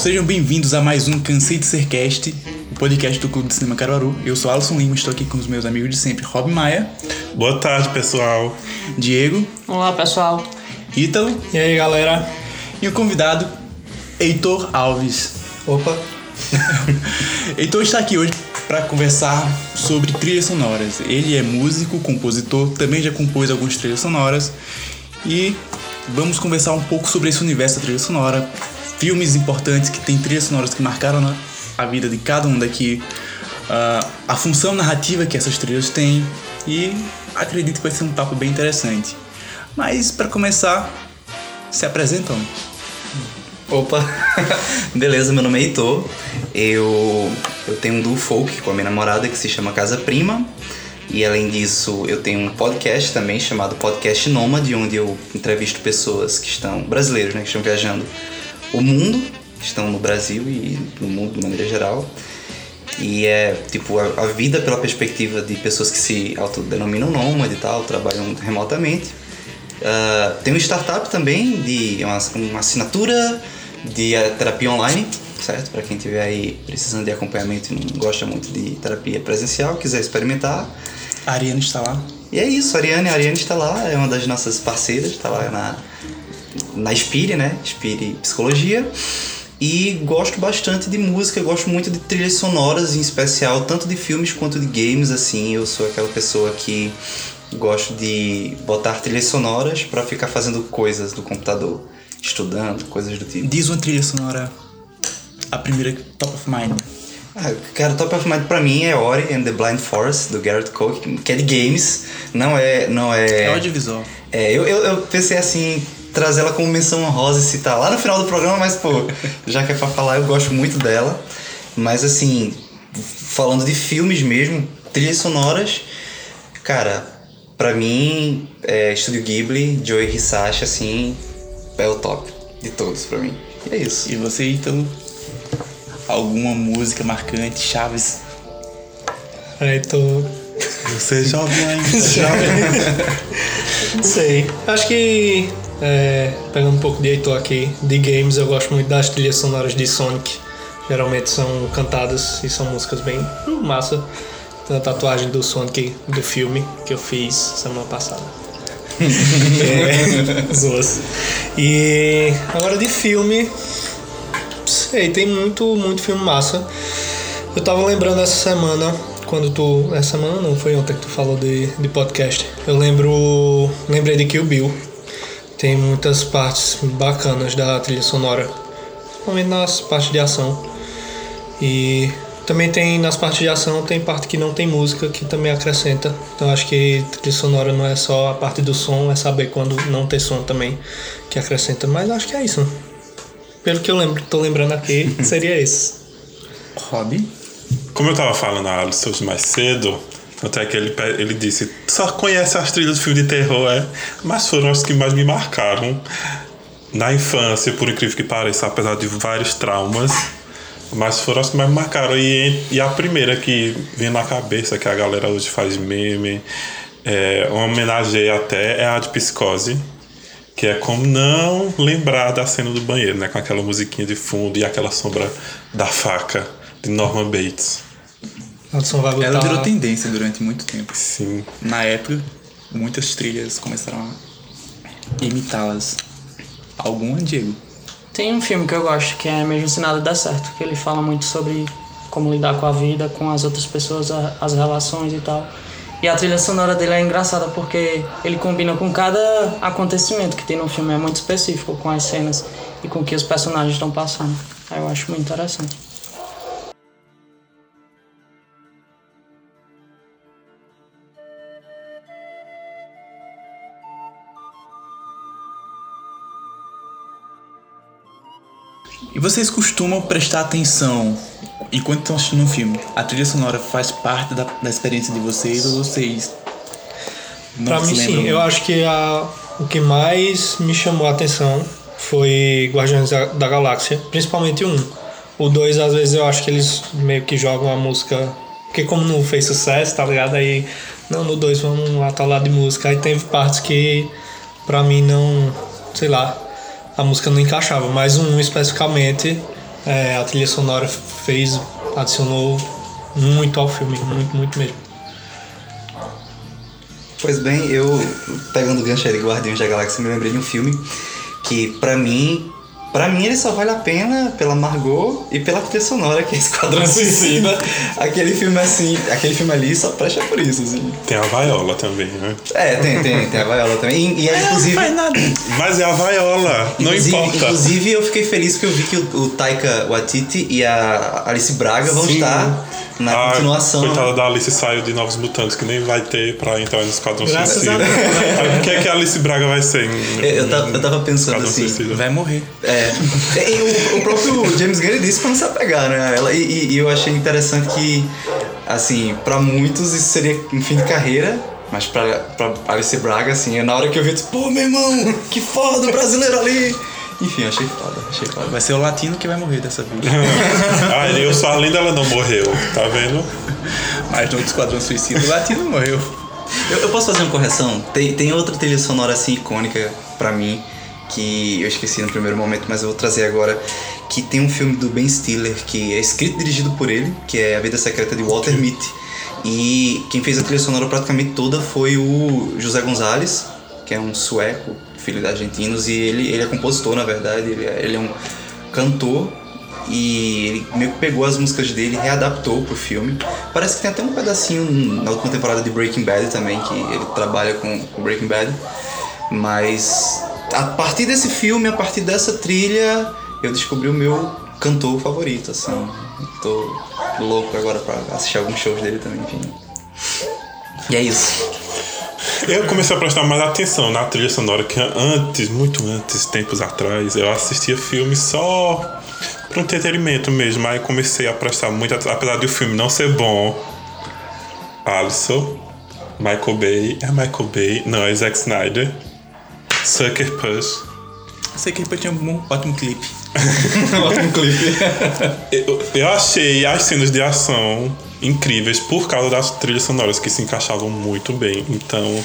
sejam bem-vindos a mais um Cansei de Ser Cast, o podcast do Clube de Cinema Caruaru. Eu sou Alisson Lima, estou aqui com os meus amigos de sempre, Rob Maia, Boa tarde, pessoal. Diego, Olá, pessoal. Ítalo E aí, galera? e o convidado, Heitor Alves. Opa. Heitor está aqui hoje para conversar sobre trilhas sonoras. Ele é músico, compositor, também já compôs algumas trilhas sonoras e vamos conversar um pouco sobre esse universo da trilha sonora, filmes importantes que têm trilhas sonoras que marcaram a vida de cada um daqui, ah, a função narrativa que essas trilhas têm e acredito que vai ser um papo bem interessante. Mas para começar, se apresentam. Opa, beleza, meu nome é Heitor. Eu, eu tenho um duo folk com a minha namorada que se chama Casa Prima. E além disso, eu tenho um podcast também chamado Podcast Nômade, onde eu entrevisto pessoas que estão, brasileiros, né, que estão viajando o mundo, estão no Brasil e no mundo de maneira geral. E é tipo a, a vida pela perspectiva de pessoas que se autodenominam nômade e tal, trabalham remotamente. Ah, tem uma startup também de uma, uma assinatura de eh, terapia online, certo? Para quem tiver aí precisando de acompanhamento e não gosta muito de terapia presencial, quiser experimentar. A Ariana está lá. E é isso, a Ariane, a Ariane está lá, é uma das nossas parceiras, está lá na, na Spire, né? Spire Psicologia. E gosto bastante de música, gosto muito de trilhas sonoras, em especial, tanto de filmes quanto de games, assim. Eu sou aquela pessoa que gosto de botar trilhas sonoras para ficar fazendo coisas do computador, estudando, coisas do tipo. Diz uma trilha sonora, a primeira top of mind. Ah, cara, Top of Mind pra mim é Ori and the Blind Forest, do Garrett Cook, que é de games, não é... Não é... É audiovisual. É, eu, eu, eu pensei assim, trazer ela como menção honrosa e citar lá no final do programa, mas pô, já que é pra falar, eu gosto muito dela. Mas assim, falando de filmes mesmo, trilhas sonoras, cara, pra mim, é, Estúdio Ghibli, Joe Hisashi, assim, é o top de todos pra mim. E é isso. E você, Ítalo? Alguma música marcante, Chaves? Aí tô. Você é jovem ainda. Não sei. Acho que. É, pegando um pouco de Heitor aqui, de games, eu gosto muito das trilhas sonoras de Sonic. Geralmente são cantadas e são músicas bem massa. Tem a tatuagem do Sonic do filme que eu fiz semana passada. é, zoas. E agora de filme. Sei, tem muito, muito filme massa. Eu tava lembrando essa semana, quando tu. Essa semana não, foi ontem que tu falou de, de podcast. Eu lembro. Lembrei de Kill Bill. Tem muitas partes bacanas da trilha sonora. Principalmente nas partes de ação. E também tem nas partes de ação, tem parte que não tem música que também acrescenta. Então acho que trilha sonora não é só a parte do som, é saber quando não ter som também que acrescenta. Mas acho que é isso. Pelo que eu lembro, tô lembrando aqui, seria esse. Hobby? Como eu tava falando a Alisson mais cedo, até que ele, ele disse: "Tu só conhece as trilhas do filme de terror, é? Mas foram as que mais me marcaram na infância, por incrível que pareça, apesar de vários traumas. Mas foram as que mais me marcaram. E, e a primeira que vem na cabeça, que a galera hoje faz meme, é, uma homenagem até, é a de Psicose. Que é como não lembrar da cena do banheiro, né? Com aquela musiquinha de fundo e aquela sombra da faca de Norman Bates. Adson vai botar... Ela virou tendência durante muito tempo. Sim. Na época, muitas trilhas começaram a imitá-las. Alguma, Diego? Tem um filme que eu gosto que é Mesmo Se Nada Der Certo, que ele fala muito sobre como lidar com a vida, com as outras pessoas, as relações e tal. E a trilha sonora dele é engraçada porque ele combina com cada acontecimento que tem no filme, é muito específico com as cenas e com o que os personagens estão passando. Eu acho muito interessante. Vocês costumam prestar atenção enquanto estão assistindo um filme? A trilha sonora faz parte da, da experiência de vocês ou vocês não Pra mim, sim. Eu acho que a, o que mais me chamou a atenção foi Guardiões da, da Galáxia, principalmente um. O dois, às vezes, eu acho que eles meio que jogam a música. Porque, como não fez sucesso, tá ligado? Aí, não, no dois vamos atolar de música. Aí teve partes que, pra mim, não. Sei lá. A música não encaixava. Mas um especificamente É, a trilha sonora fez, adicionou muito ao filme, muito, muito mesmo. Pois bem, eu, pegando o gancho aí de Guardiões da Galáxia, me lembrei de um filme que, pra mim, Pra mim ele só vale a pena pela Margot e pela trilha sonora que é Esquadrão Suicida. aquele filme assim, aquele filme ali só presta por isso, assim. Tem a Vaiola também, né? É, tem, tem, tem a Vaiola também. E, e é, inclusive. Não faz nada. Mas é a Vaiola, não importa. Inclusive eu fiquei feliz que eu vi que o, o Taika Waititi e a Alice Braga vão Sim. estar na A continuação. coitada da Alice saiu de Novos Mutantes, que nem vai ter pra entrar no Esquadrão Graças Suicida. O que é que a Alice Braga vai ser? em- Eu, eu, tava, eu tava pensando assim. Suicida? Vai morrer. É, e o, o próprio James Gunn disse pra não se apegar, né? Ela, e, e- e eu achei interessante que, assim, pra muitos isso seria um fim de carreira, mas pra, pra Alice Braga, assim, na hora que eu vi, eu disse, pô, meu irmão, que foda, o brasileiro ali. Enfim, achei foda, achei foda. Vai ser o latino que vai morrer dessa vez. ah, e eu só além dela não morreu, tá vendo? Mas no Esquadrão Suicida, o latino morreu. Eu, eu posso fazer uma correção? Tem, tem outra trilha sonora assim icônica pra mim que eu esqueci no primeiro momento, mas eu vou trazer agora. Que tem um filme do Ben Stiller que é escrito e dirigido por ele, que é A Vida Secreta de Walter Mitty. E quem fez a trilha sonora praticamente toda foi o José Gonzalez, que é um sueco, filho de argentinos, e ele, ele é compositor, na verdade, ele é, ele é um cantor e ele meio que pegou as músicas dele e readaptou pro filme. Parece que tem até um pedacinho na última temporada de Breaking Bad também, que ele trabalha com o Breaking Bad. Mas a partir desse filme, a partir dessa trilha, eu descobri o meu cantor favorito, assim. Tô louco agora pra assistir alguns shows dele também, enfim. E é isso. Eu comecei a prestar mais atenção na trilha sonora, que antes, muito antes, tempos atrás, eu assistia filmes só para entretenimento mesmo. Aí comecei a prestar muito atenção, apesar de o filme não ser bom. Alisson, Michael Bay, é Michael Bay, não, é Zack Snyder, Sucker Punch. Sei que tinha um ótimo clipe. Ótimo clipe. Eu, eu achei as cenas de ação incríveis por causa das trilhas sonoras que se encaixavam muito bem. Então,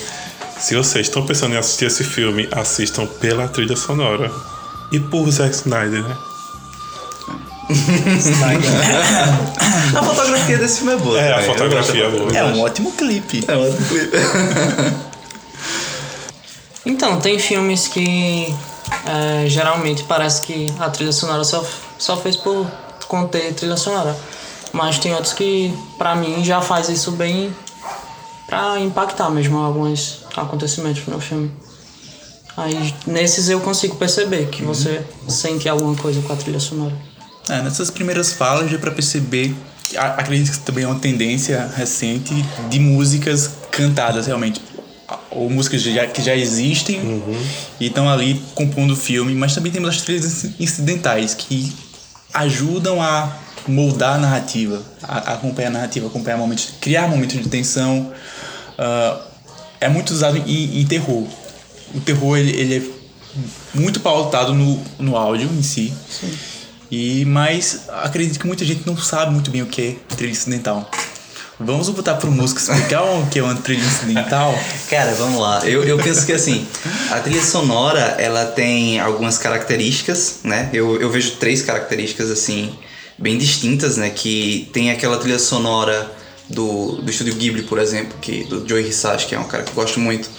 se vocês estão pensando em assistir esse filme, assistam pela trilha sonora. E por Zack Snyder, né? A fotografia desse filme é boa. É, a também. Eu fotografia é boa. É um ótimo clipe. É um ótimo clipe. Então, tem filmes que é, geralmente parece que a trilha sonora só, só fez por conter trilha sonora. Mas tem outros que, pra mim, já faz isso bem pra impactar mesmo alguns acontecimentos no filme. Aí, nesses eu consigo perceber que você sente alguma coisa com a trilha sonora. É, nessas primeiras falas já pra perceber, que a- acredito que também é uma tendência recente de músicas cantadas realmente. Ou músicas já, que já existem e estão ali compondo o filme, mas também temos as trilhas incidentais que ajudam a moldar a narrativa, a, acompanhar a narrativa, acompanhar momentos, criar momentos de tensão. Ah, é muito usado em, em terror. O terror ele, ele é muito pautado no, no áudio em si. E mas acredito que muita gente não sabe muito bem o que é trilha incidental. Vamos botar pro músico explicar o que é uma trilha incidental. Cara, vamos lá. Eu, eu penso que assim, a trilha sonora ela tem algumas características, né? Eu, eu vejo três características assim, bem distintas, né? Que tem aquela trilha sonora do, do estúdio Ghibli, por exemplo, que, do Joe Hisashi, que é um cara que eu gosto muito,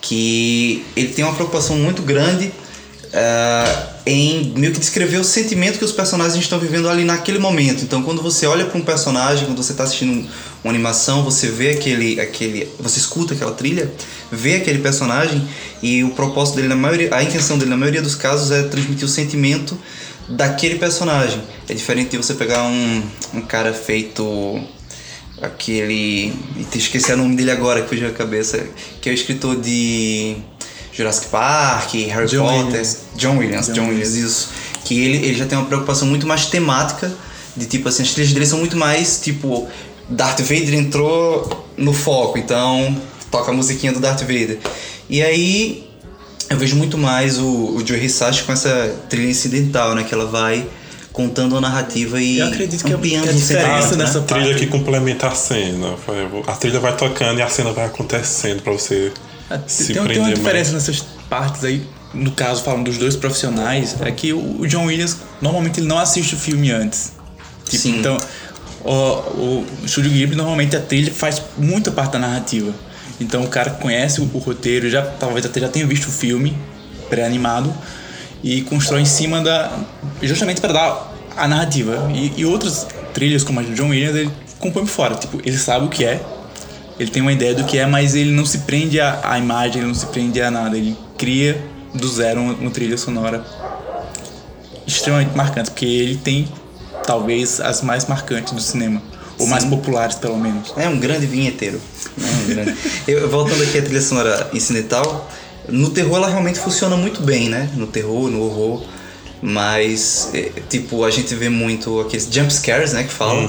que ele tem uma preocupação muito grande ah, em meio que descrever o sentimento que os personagens estão vivendo ali naquele momento. Então, quando você olha para um personagem, quando você está assistindo um- uma animação, você vê aquele, aquele, você escuta aquela trilha, vê aquele personagem e o propósito dele na maioria, a intenção dele na maioria dos casos é transmitir o sentimento daquele personagem. É diferente de você pegar um, um cara feito aquele. Esqueci o nome dele agora que fugiu a cabeça. Que é o escritor de Jurassic Park, Harry John Potter. Williams. John Williams, John, Williams, isso. Que ele, ele já tem uma preocupação muito mais temática. De tipo assim, as trilhas dele são muito mais tipo. Darth Vader entrou no foco, então toca a musiquinha do Darth Vader. E aí eu vejo muito mais o, o Joe Hisashi com essa trilha incidental, né? Que ela vai contando a narrativa e Eu acredito que a- ampliando que a o diferença né? nessa A trilha que complementa a cena. A trilha vai tocando e a cena vai acontecendo pra você É, se tem, tem uma prender diferença mais. nessas partes aí, no caso falando dos dois profissionais, é que o John Williams normalmente ele não assiste o filme antes. Tipo, Sim. então o, o Estúdio Ghibli normalmente a trilha faz muita parte da narrativa. Então o cara conhece o, o roteiro, já talvez até já tenha visto o filme pré-animado e constrói em cima da justamente para dar a narrativa. E, e outras trilhas como a de John Williams ele compõe por fora, tipo ele sabe o que é, ele tem uma ideia do que é, mas ele não se prende à, à imagem, ele não se prende a nada, ele cria do zero uma, uma trilha sonora extremamente marcante, porque ele tem talvez as mais marcantes do cinema, ou mais populares pelo menos. É um grande vinheteiro. É um grande. Eu, voltando aqui à trilha sonora incidental, no terror ela realmente funciona muito bem, né? No terror, no horror. Mas, é, tipo, a gente vê muito aqueles jump scares, né? Que falam.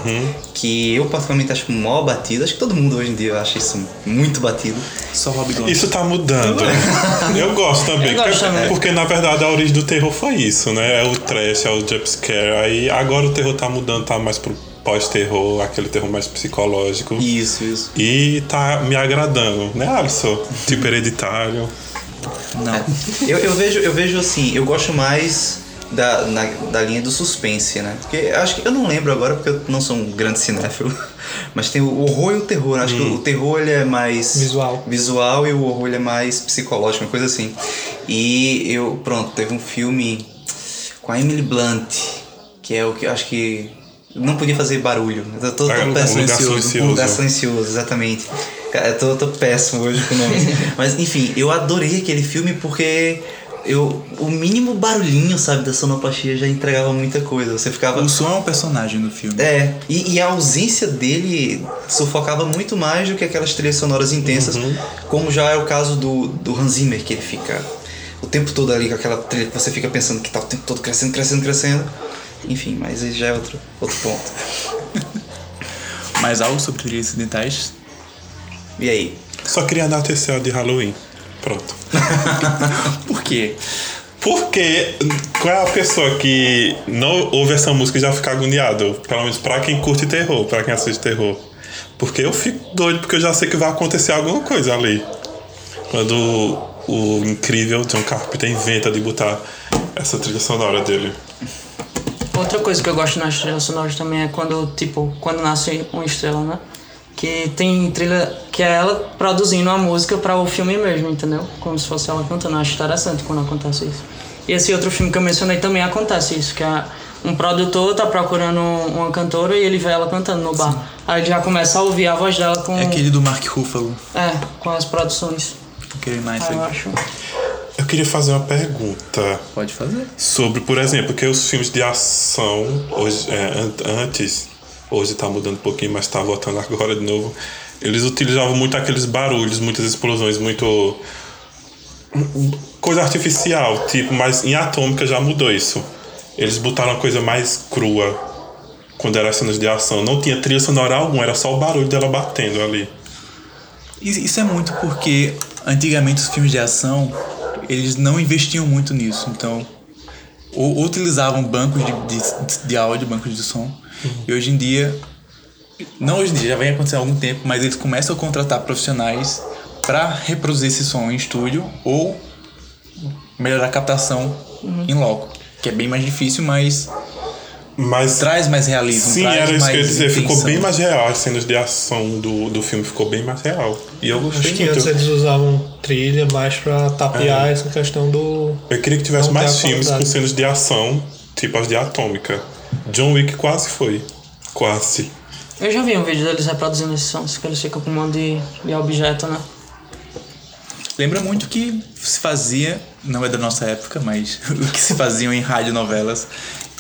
Que eu particularmente acho mó batido. Acho que todo mundo hoje em dia acha isso muito batido. Só Rob. Isso tá mudando. Eu gosto também. Eu gosto porque, também. porque, na verdade a origem do terror foi isso, né? É o trash, é o jumpscare. Aí agora o terror tá mudando, tá mais pro pós-terror, aquele terror mais psicológico. Isso, isso. E tá me agradando, né, Alisson? Tipo hereditário. Não. Eu, eu vejo, eu vejo assim, eu gosto mais da, na- da linha do suspense, né? Porque acho que eu não lembro agora porque eu não sou um grande cinéfilo. Mas tem o horror e o terror. né? Acho que o terror ele é mais Visual. visual e o horror ele é mais psicológico, uma coisa assim. E eu, pronto, teve um filme com a Emily Blunt, que é o que eu acho que não podia fazer barulho. Eu tô, tô Ah, péssimo. Lugar silencioso. Silencioso. Um lugar silencioso, exatamente. Cara, eu tô, tô péssimo hoje com nomes. Mas enfim, eu adorei aquele filme porque eu, o mínimo barulhinho, sabe, da sonoplastia já entregava muita coisa. Você ficava. O som é um personagem do filme. É, e, e a ausência dele sufocava muito mais do que aquelas trilhas sonoras intensas, como já é o caso do, do Hans Zimmer, que ele fica o tempo todo ali com aquela trilha que você fica pensando que tá o tempo todo crescendo, crescendo, crescendo. Enfim, mas já é outro, outro ponto. Mas algo sobre trilhas incidentais? E aí? Só queria dar a terceira de Halloween. Pronto. Por quê? Porque qual é a pessoa que não ouve essa música e já fica agoniado? Pelo menos pra quem curte terror, pra quem assiste terror. Porque eu fico doido, porque eu já sei que vai acontecer alguma coisa ali. Quando o, o incrível John Carpenter inventa de botar essa trilha sonora dele. Outra coisa que eu gosto nas trilhas sonoras também é quando, tipo, quando nasce uma estrela, né? Que tem trilha que é ela produzindo a música para o filme mesmo, entendeu? Como se fosse ela cantando. Eu acho interessante quando acontece isso. E esse outro filme que eu mencionei também acontece isso, que é um produtor tá procurando uma cantora e ele vê ela cantando no bar. Aí já começa a ouvir a voz dela com, É aquele do Mark Ruffalo. é, com as produções. Aquele nice Aí eu acho. Eu queria fazer uma pergunta Pode fazer. sobre, por exemplo, que os filmes de ação, hoje, é, an- antes, hoje tá mudando um pouquinho, mas tá voltando agora de novo, eles utilizavam muito aqueles barulhos, muitas explosões, muito. coisa artificial, tipo, mas em Atômica já mudou isso. Eles botaram uma coisa mais crua quando eram as cenas de ação. Não tinha trilha sonora alguma, era só o barulho dela batendo ali. Isso é muito porque antigamente os filmes de ação eles não investiam muito nisso, então ou, ou utilizavam bancos de, de, de áudio, bancos de som, e hoje em dia não hoje em dia já vem acontecendo há algum tempo, mas eles começam a contratar profissionais para reproduzir esse som em estúdio ou melhorar a captação em loco, que é bem mais difícil, mas Mas traz mais realismo, Sim, traz era isso que eu ia dizer. Ficou intenção. bem mais real. As cenas de ação do, do filme ficou bem mais real. E eu gostei Acho que muito. antes eles usavam trilha mais pra tapear essa questão do. Eu queria que tivesse Não mais filmes com cenas de ação, tipo as de Atômica. John Wick quase foi. Quase. Eu já vi um vídeo deles reproduzindo esses sons, que eles ficam com um monte de, de objeto, né? Lembra muito que se fazia, não é da nossa época, mas o que se faziam em radionovelas,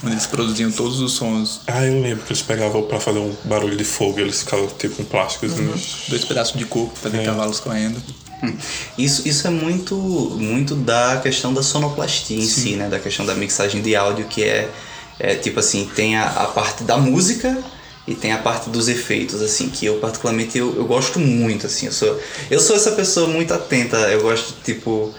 onde eles produziam todos os sons, Ah, eu lembro que eles pegavam pra fazer um barulho de fogo, eles ficavam tipo com plásticos. dois pedaços de coco para fazer É. cavalos correndo. Isso, isso é muito, muito da questão da sonoplastia em si, né? Da questão da mixagem de áudio, que é, é tipo assim, tem a, a parte da música e tem a parte dos efeitos, assim, que eu particularmente eu, eu gosto muito, assim. Eu sou, eu sou essa pessoa muito atenta, eu gosto, tipo,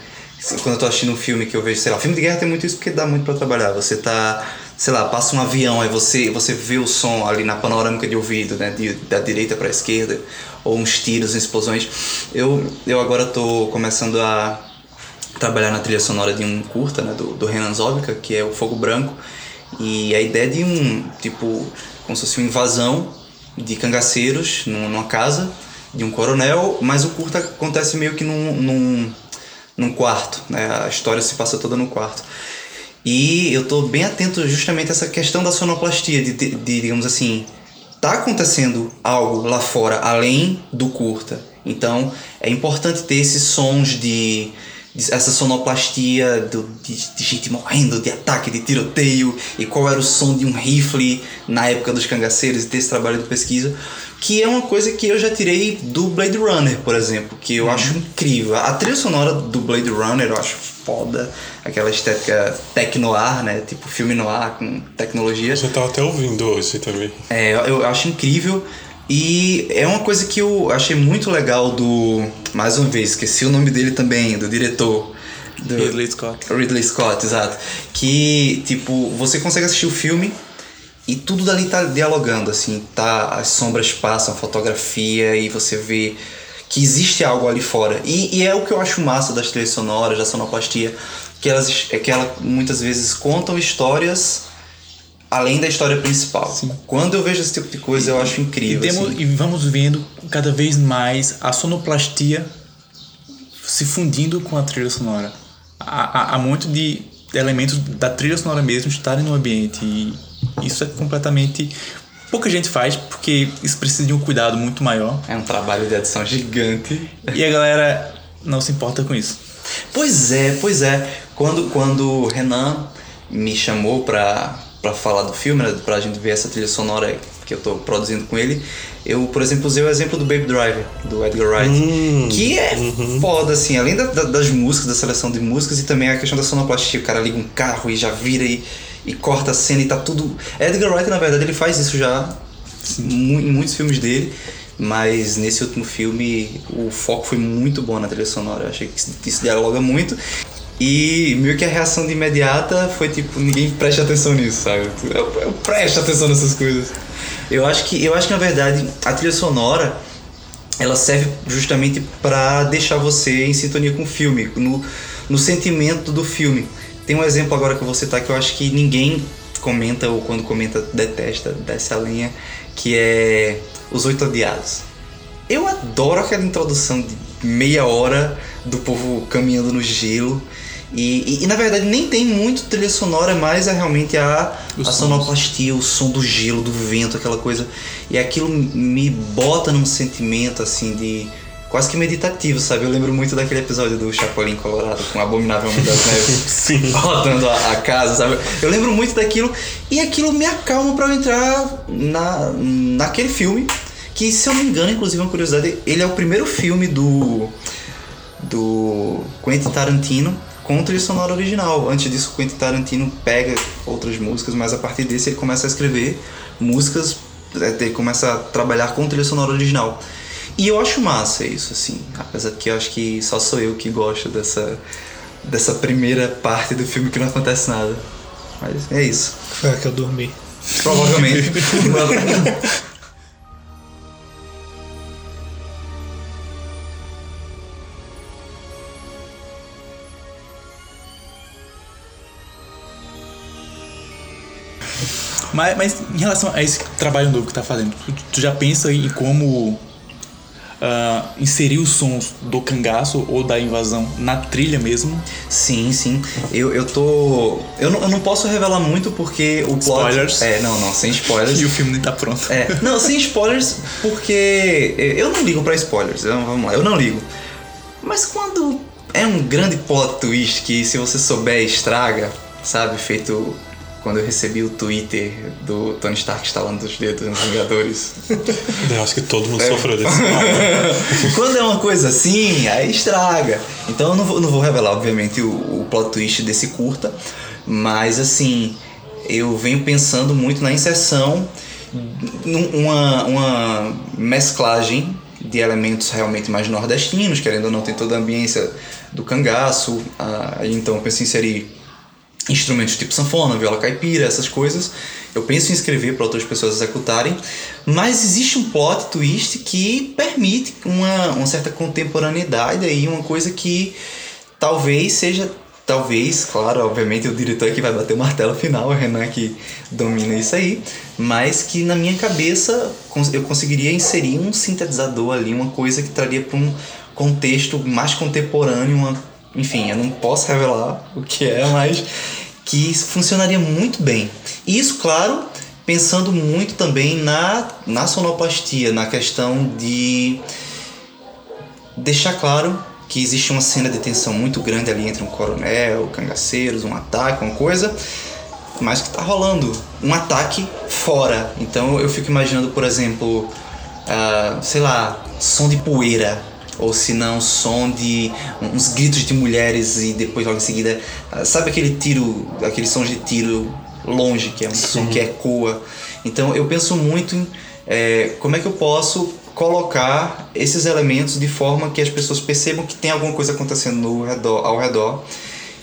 quando eu tô assistindo um filme que eu vejo, sei lá, filme de guerra tem muito isso porque dá muito pra trabalhar. Você tá, sei lá, passa um avião, aí você, você vê o som ali na panorâmica de ouvido, né? De, da direita pra esquerda, ou uns tiros, explosões. Eu, eu agora tô começando a trabalhar na trilha sonora de um curta, né, do, do Renan Zobica, que é o Fogo Branco. E a ideia de um, tipo, como se fosse uma invasão de cangaceiros numa casa de um coronel, mas o curta acontece meio que num, num, num quarto, né? A história se passa toda no quarto. E eu tô bem atento justamente a essa questão da sonoplastia, de, de, de digamos assim, tá acontecendo algo lá fora além do curta. Então é importante ter esses sons de essa sonoplastia do, de, de, gente morrendo, de ataque, de tiroteio, e qual era o som de um rifle na época dos cangaceiros, e ter esse trabalho de pesquisa, que é uma coisa que eu já tirei do Blade Runner, por exemplo, que eu uhum. acho incrível. A trilha sonora do Blade Runner eu acho foda, aquela estética tecnoar, né, tipo filme noir com tecnologia. Você tá até ouvindo hoje também. É, eu acho incrível. E é uma coisa que eu achei muito legal do. Mais uma vez, esqueci o nome dele também, do diretor. Do Ridley Scott. Ridley Scott, exato. Que, tipo, você consegue assistir o filme e tudo dali tá dialogando, assim, tá? As sombras passam, a fotografia e você vê que existe algo ali fora. E, e é o que eu acho massa das trilhas sonoras, da sonoplastia, que elas, é que elas muitas vezes contam histórias além da história principal. Sim. Quando eu vejo esse tipo de coisa, eu acho incrível. E, assim. e vamos vendo cada vez mais a sonoplastia se fundindo com a trilha sonora. Há, há, há muito de elementos da trilha sonora mesmo estarem no ambiente e isso é completamente pouca gente faz porque isso precisa de um cuidado muito maior. É um trabalho de edição gigante. E a galera não se importa com isso. Pois é, pois é. Quando quando o Renan me chamou para para falar do filme, né, pra gente ver essa trilha sonora que eu tô produzindo com ele, eu, por exemplo, usei o exemplo do Baby Driver, do Edgar Wright, hum, que é uhum. foda, assim, além da, da, das músicas, da seleção de músicas e também a questão da sonoplastia, o cara liga um carro e já vira e, e corta a cena e tá tudo... Edgar Wright, na verdade, ele faz isso já mu em muitos filmes dele, mas nesse último filme o foco foi muito bom na trilha sonora, eu achei que isso dialoga muito e meio que a reação de imediata foi tipo, ninguém preste atenção nisso, sabe? Eu, eu presto atenção nessas coisas. Eu acho que, eu acho que na verdade a trilha sonora ela serve justamente para deixar você em sintonia com o filme, no, no sentimento do filme. Tem um exemplo agora que eu vou citar que eu acho que ninguém comenta ou quando comenta detesta, desce a linha, que é Os Oito Odiados. Eu adoro aquela introdução de meia hora do povo caminhando no gelo e, e, e, na verdade nem tem muito trilha sonora, mas é realmente a, a sonoplastia, o som do gelo, do vento, aquela coisa. E aquilo me bota num sentimento assim de quase que meditativo, sabe? Eu lembro muito daquele episódio do Chapolin Colorado com o Abominável Homem das Neves Sim. rodando a, a, casa, sabe? Eu lembro muito daquilo e aquilo me acalma para eu entrar na, naquele filme. Que, se eu não me engano, inclusive, uma curiosidade, ele é o primeiro filme do, do Quentin Tarantino com trilha sonora original. Antes disso, o Quentin Tarantino pega outras músicas, mas a partir desse ele começa a escrever músicas, é, ele começa a trabalhar com trilha sonora original. E eu acho massa isso, assim. Apesar de que eu acho que só sou eu que gosto dessa, dessa primeira parte do filme que não acontece nada. Mas é isso. Foi a que eu dormi. Provavelmente. Mas, mas em relação a esse trabalho novo que tá fazendo, tu, tu já pensa em como Uh, inserir os sons do cangaço ou da invasão na trilha mesmo? Sim, sim. Eu, eu tô. Eu não, eu não posso revelar muito porque o plot. Spoilers. É, não, não, sem spoilers. e o filme nem tá pronto. É, não, sem spoilers porque eu não ligo para spoilers. Eu, vamos lá, eu não ligo. Mas quando é um grande plot twist que se você souber estraga, sabe? Feito quando eu recebi o Twitter do Tony Stark instalando os dedos nos Vingadores. Eu acho que todo mundo é. sofreu desse Quando é uma coisa assim, aí estraga. Então eu não vou, não vou revelar, obviamente, o, o plot twist desse curta, mas assim, eu venho pensando muito na inserção, uma, uma mesclagem de elementos realmente mais nordestinos, querendo ou não, tem toda a ambiência do cangaço, ah, então eu penso em inserir instrumentos tipo sanfona, viola caipira, essas coisas. Eu penso em escrever para outras pessoas executarem, mas existe um plot twist que permite uma, uma certa contemporaneidade aí, uma coisa que talvez seja Talvez, claro, obviamente o diretor é que vai bater o martelo final, o Renan que domina isso aí, mas que na minha cabeça eu conseguiria inserir um sintetizador ali, uma coisa que traria para um contexto mais contemporâneo, uma, enfim, eu não posso revelar o que é, mas que funcionaria muito bem. E isso, claro, pensando muito também na, na sonoplastia, na questão de deixar claro que existe uma cena de tensão muito grande ali entre um coronel, cangaceiros, um ataque, uma coisa, mas que tá rolando um ataque fora. Então eu fico imaginando, por exemplo, uh, sei lá, som de poeira, ou se não, som de uns gritos de mulheres e depois logo em seguida, sabe aquele tiro, aquele som de tiro longe, que é um Sim. som que ecoa. Então eu penso muito em é, como é que eu posso colocar esses elementos de forma que as pessoas percebam que tem alguma coisa acontecendo no redor, ao redor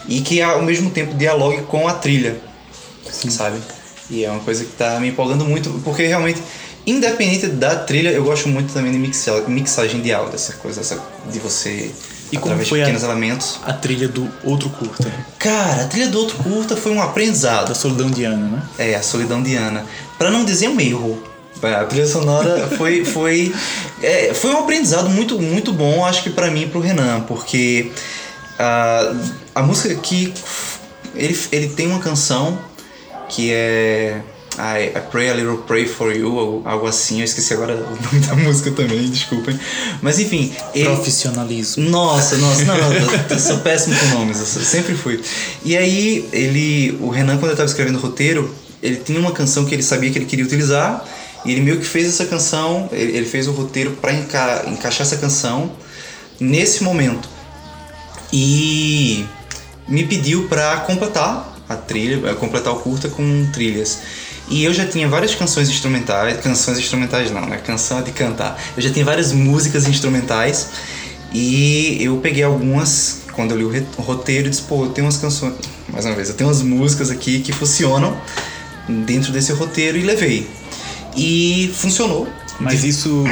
e que ao mesmo tempo dialogue com a trilha, Sim. sabe? E é uma coisa que está me empolgando muito, porque realmente, independente da trilha, eu gosto muito também de mixagem, mixagem de áudio, essa coisa essa, de você e como foi pequenos a, elementos. A trilha do outro curta. Cara, a trilha do outro curta foi um aprendizado. Da Solidão de Ana, né? É, a Solidão de Ana. Para não dizer um erro, a trilha sonora foi, foi, é, foi um aprendizado muito, muito bom, acho que para mim e pro Renan, porque a, a música que ele, ele tem uma canção que é I, I Pray a Little Pray for You, ou algo assim, eu esqueci agora o nome da música também, desculpem. Mas enfim. Ele... Profissionalismo. Nossa, nossa, não, não, eu sou péssimo com nomes, eu sempre fui. E aí, ele, o Renan, quando ele estava escrevendo o roteiro, ele tinha uma canção que ele sabia que ele queria utilizar e ele meio que fez essa canção, ele fez o roteiro para enca encaixar essa canção nesse momento. E me pediu para completar a trilha, eh, completar o curta com trilhas. E eu já tinha várias canções instrumentais, canções instrumentais não, né? Canção é de cantar. Eu já tinha várias músicas instrumentais e eu peguei algumas quando eu li o roteiro e disse, pô, eu tenho umas canções, mais uma vez, eu tenho umas músicas aqui que funcionam dentro desse roteiro e levei. E funcionou. Mas isso,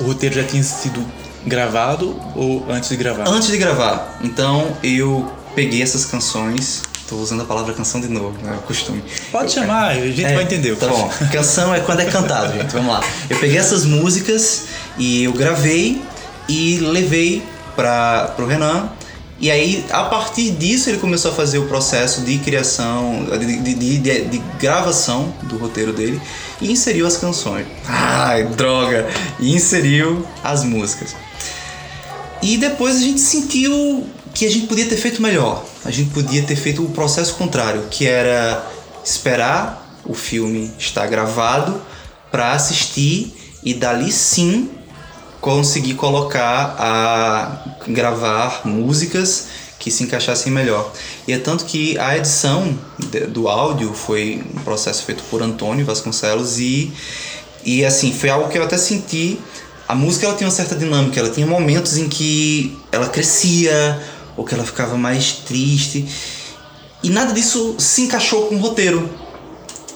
o roteiro já tinha sido gravado ou antes de gravar? Antes de gravar. Então eu peguei essas canções. Tô usando a palavra canção de novo, né? É o costume. Pode chamar, a gente é, vai entender. Tá bom. Canção é quando é cantado, gente. Vamos lá. Eu peguei essas músicas e eu gravei e levei para pro Renan e aí, a partir disso, ele começou a fazer o processo de criação, de, de, de, de gravação do roteiro dele e inseriu as canções. Ai, droga! E inseriu as músicas. E depois a gente sentiu que a gente podia ter feito melhor. A gente podia ter feito o processo contrário, que era esperar o filme estar gravado para assistir e dali sim conseguir colocar a gravar músicas que se encaixassem melhor. E é tanto que a edição do áudio foi um processo feito por Antônio Vasconcelos e e assim, foi algo que eu até senti a música ela tinha uma certa dinâmica, ela tinha momentos em que ela crescia ou que ela ficava mais triste. E nada disso se encaixou com o roteiro,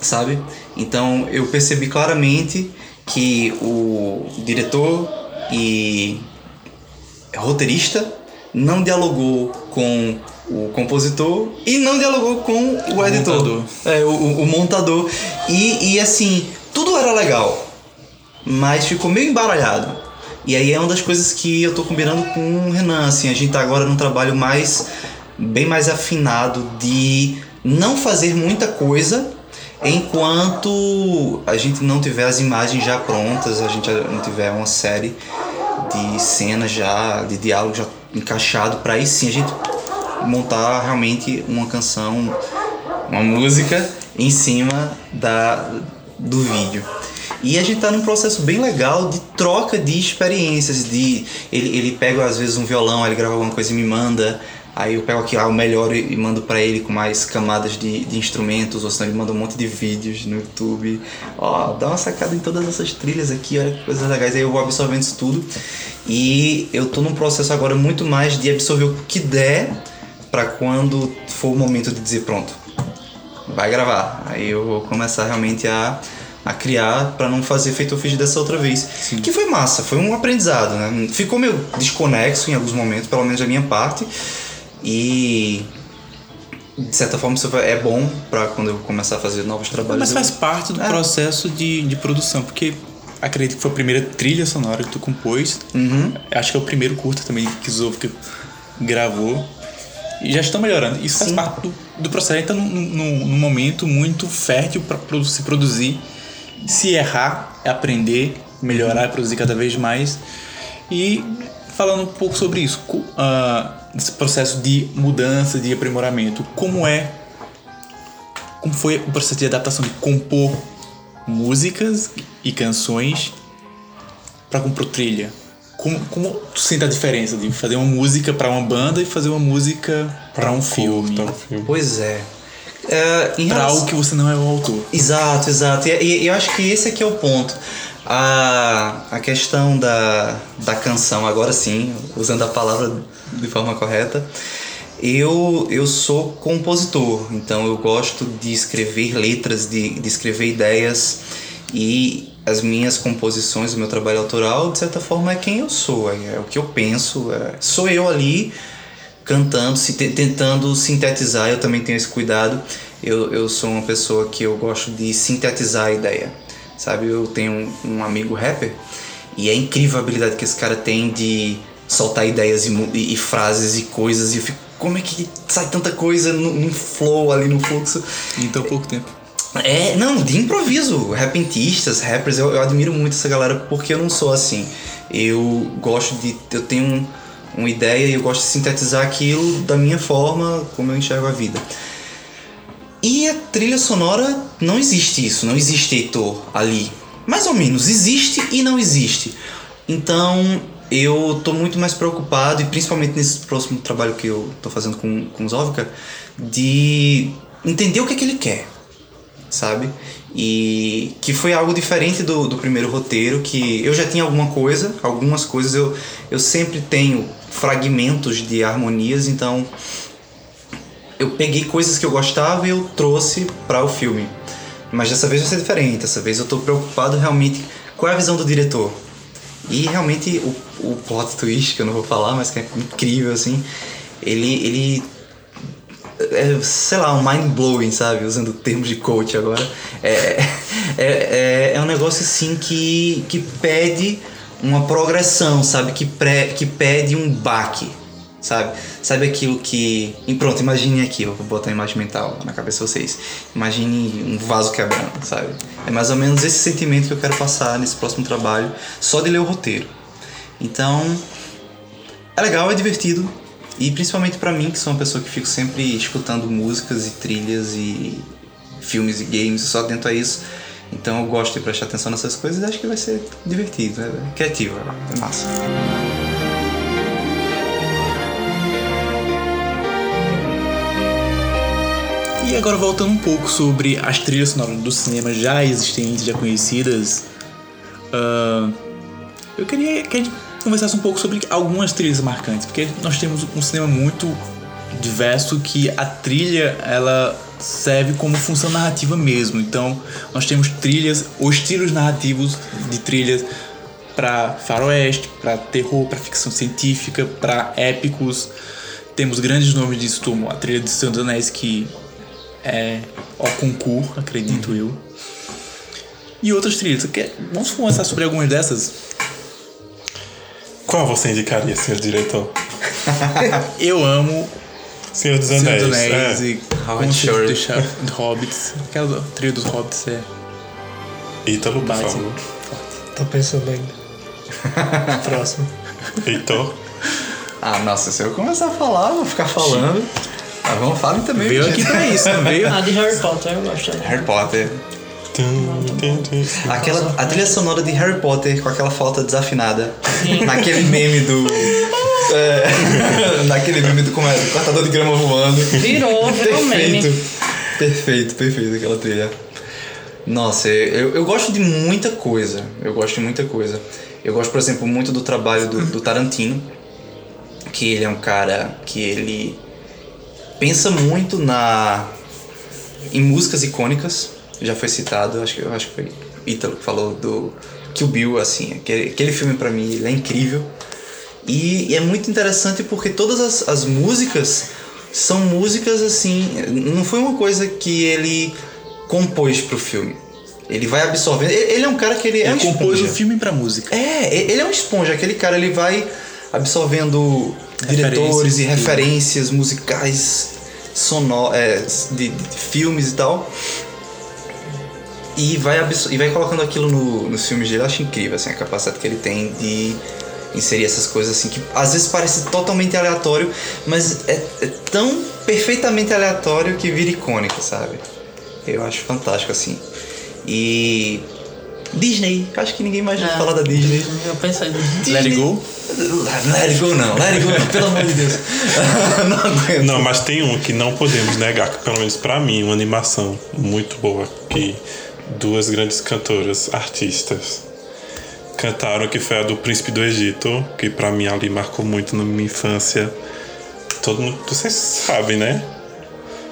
sabe? Então eu percebi claramente que o diretor e roteirista não dialogou com o compositor e não dialogou com o, o editor, montador. É, o, o, montador. E, e assim, tudo era legal, mas ficou meio embaralhado. E aí é uma das coisas que eu tô combinando com o Renan, assim, a gente tá agora num trabalho mais bem mais afinado de não fazer muita coisa enquanto a gente não tiver as imagens já prontas, a gente não tiver uma série de cenas já, de diálogo já encaixado para aí sim a gente montar realmente uma canção, uma música em cima da, do vídeo. E a gente tá num processo bem legal de troca de experiências, de ele, ele pega às vezes um violão, ele grava alguma coisa e me manda, Aí eu pego aqui o melhor e mando para ele com mais camadas de, de instrumentos, ou senão ele manda um monte de vídeos no YouTube. Ó, dá uma sacada em todas essas trilhas aqui, olha que coisas legais. Aí eu vou absorvendo isso tudo. E eu tô num processo agora muito mais de absorver o que der para quando for o momento de dizer pronto, vai gravar. Aí eu vou começar realmente a a criar para não fazer feito eu fiz dessa outra vez. Sim. Que foi massa, foi um aprendizado, né? Ficou meio desconexo em alguns momentos, pelo menos da minha parte. E de certa forma isso é bom pra quando eu começar a fazer novos trabalhos. Mas eu- faz parte do É. processo de, de produção, porque acredito que foi a primeira trilha sonora que tu compôs. Uhum. Acho que é o primeiro curta também que Zovka gravou. E já estão melhorando. Isso faz Sim. parte do, do processo. Tá num, num- num momento muito fértil para se produzir. Se errar, é aprender, melhorar e produzir cada vez mais. E falando um pouco sobre isso, ah, esse processo de mudança, de aprimoramento, como é como foi o processo de adaptação de compor músicas e canções para compor trilha? Como, como tu sente a diferença de fazer uma música para uma banda e fazer uma música para um um filme. Pois é. É, em Para relação- algo que você não é o autor. Exato, exato. E, e eu acho que esse aqui é o ponto. A, a questão da, da canção, agora sim, usando a palavra de forma correta, eu, eu sou compositor, então eu gosto de escrever letras, de, de escrever ideias e as minhas composições, o meu trabalho autoral, de certa forma, é quem eu sou, é, é o que eu penso, é- sou eu ali cantando, se te- tentando sintetizar, eu também tenho esse cuidado. Eu, eu sou uma pessoa que eu gosto de sintetizar a ideia, sabe? Eu tenho um, um amigo rapper e é incrível a habilidade que esse cara tem de soltar ideias e, e- e frases e coisas e eu fico, como é que sai tanta coisa num flow ali no fluxo? Em tão pouco tempo. É, não, de improviso. Repentistas, rappers, eu, eu admiro muito essa galera porque eu não sou assim. Eu gosto de. Eu tenho um- uma ideia e eu gosto de sintetizar aquilo da minha forma, como eu enxergo a vida. E a trilha sonora não existe isso, não existe Heitor ali. Mais ou menos, existe e não existe. Então eu tô muito mais preocupado, e principalmente nesse próximo trabalho que eu tô fazendo com, com o Zovka, de entender o que é que ele quer sabe? E que foi algo diferente do, do primeiro roteiro, que eu já tinha alguma coisa, algumas coisas eu, eu sempre tenho fragmentos de harmonias, então eu peguei coisas que eu gostava e eu trouxe para o filme. Mas dessa vez vai ser diferente, dessa vez eu tô preocupado realmente qual é a visão do diretor. E realmente o, o plot twist, que eu não vou falar, mas que é incrível assim, ele, ele é, sei lá, um mind blowing, sabe? Usando termos de coach agora. É, é, é, é um negócio assim que, que pede uma progressão, sabe? Que, pré, que pede um baque, sabe? Sabe aquilo que. E pronto, imagine aqui, vou botar a imagem mental na cabeça de vocês. Imagine um vaso quebrando, sabe? É mais ou menos esse sentimento que eu quero passar nesse próximo trabalho, só de ler o roteiro. Então, é legal, é divertido. E principalmente pra mim, que sou uma pessoa que fico sempre escutando músicas e trilhas e filmes e games, só atento a isso. Então eu gosto de prestar atenção nessas coisas e acho que vai ser divertido, é criativo, é massa. E agora voltando um pouco sobre as trilhas sonoras do cinema já existentes, já conhecidas, ah, eu queria que a gente conversasse um pouco sobre algumas trilhas marcantes, porque nós temos um cinema muito diverso que a trilha ela serve como função narrativa mesmo. Então nós temos trilhas, os estilos narrativos de trilhas para faroeste, para terror, para ficção científica, para épicos. Temos grandes nomes disso, como a trilha de Senhor dos Anéis, que é ao concurso, acredito eu. E outras trilhas. Quer- Vamos conversar sobre algumas dessas? Qual você indicaria, senhor diretor? Eu amo Senhor dos Senhor Anéis. dos Anéis é. e Howard Shore. do Hobbits. Aquela trilha dos Hobbits é Ítalo, por favor. Tô pensando ainda. Próximo. Heitor. Ah, nossa, se eu começar a falar, eu vou ficar falando. Mas vamos falar também. Veio aqui pra isso, não veio? A de Harry Potter eu gosto. Harry Potter. Aquela, a trilha sonora de Harry Potter com aquela falta desafinada. Naquele meme do. É, naquele meme do, como é, do cortador de grama voando. Virou, virou meme. Perfeito. Perfeito, perfeito aquela trilha. Nossa, eu, eu gosto de muita coisa. Eu gosto de muita coisa. Eu gosto, por exemplo, muito do trabalho do, do Tarantino. Que ele é um cara que ele pensa muito na em músicas icônicas. Já foi citado, acho que acho que foi Ítalo que falou do Kill Bill, assim, aquele, aquele filme pra mim ele é incrível. E, e é muito interessante porque todas as, as músicas são músicas assim. Não foi uma coisa que ele compôs pro filme. Ele vai absorvendo. Ele é um cara que ele, é Ele um compôs o filme pra música. É, ele é um esponja. Aquele cara ele vai absorvendo diretores e Referências, musicais sonor, é, de, de filmes e tal. E vai, e vai colocando aquilo no, nos filmes dele. Eu acho incrível assim, a capacidade que ele tem de inserir essas coisas assim que às vezes parece totalmente aleatório, mas é, é tão perfeitamente aleatório que vira icônico, sabe? Eu acho fantástico assim. E Disney, acho que ninguém mais vai falar da Disney. Eu pensei. Let It Go. Let it go não, let it go não, pelo amor de Deus. não aguento. Não, mas tem um que não podemos negar, que pelo menos pra mim, uma animação muito boa, que duas grandes cantoras, artistas, cantaram, que foi a do Príncipe do Egito, que pra mim ali marcou muito na minha infância. Todo mundo, vocês sabem, né?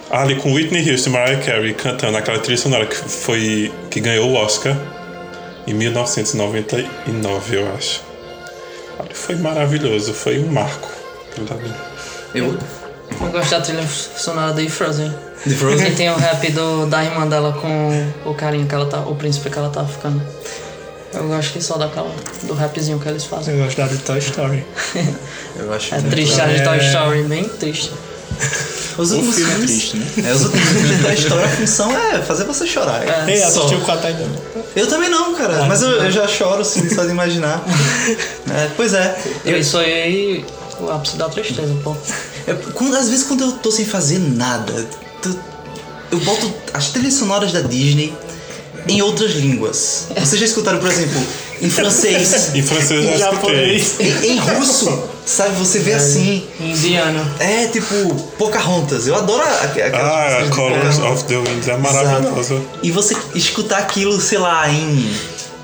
Ali com Whitney Houston e Mariah Carey cantando aquela trilha sonora que foi que ganhou o Oscar em 1999, eu acho. Ali foi maravilhoso, foi um marco. Eu, Eu gosto da trilha sonora de Frozen. The Frozen? E tem o rap do, da irmã dela com o carinha que ela tá. O príncipe que ela tá ficando. Eu gosto que só daquela. do rapzinho que eles fazem. Eu gosto da de Toy Story. eu acho É triste, a de Toy É. Story, bem triste. Os O últimos filme é filmes- triste, né? É, os últimos filmes da história, a função é fazer você chorar. É. Ei, assistiu o 4 ainda? Eu também não, cara. mas eu, eu já choro, assim, só de imaginar. É, pois é. Eu, Isso aí. O ápice da tristeza, pô. eu- quando- às vezes quando eu tô sem fazer nada, tu- eu boto as trilhas sonoras da Disney em outras línguas. Vocês já escutaram, por exemplo, em francês, Em francês Em já japonês. em, em russo, sabe? Você vê assim. Indiano. É tipo Pocahontas. Eu adoro a, a, aquelas Ah, de Colors of the Winds é maravilhosa. Exato. E você escutar aquilo, sei lá, em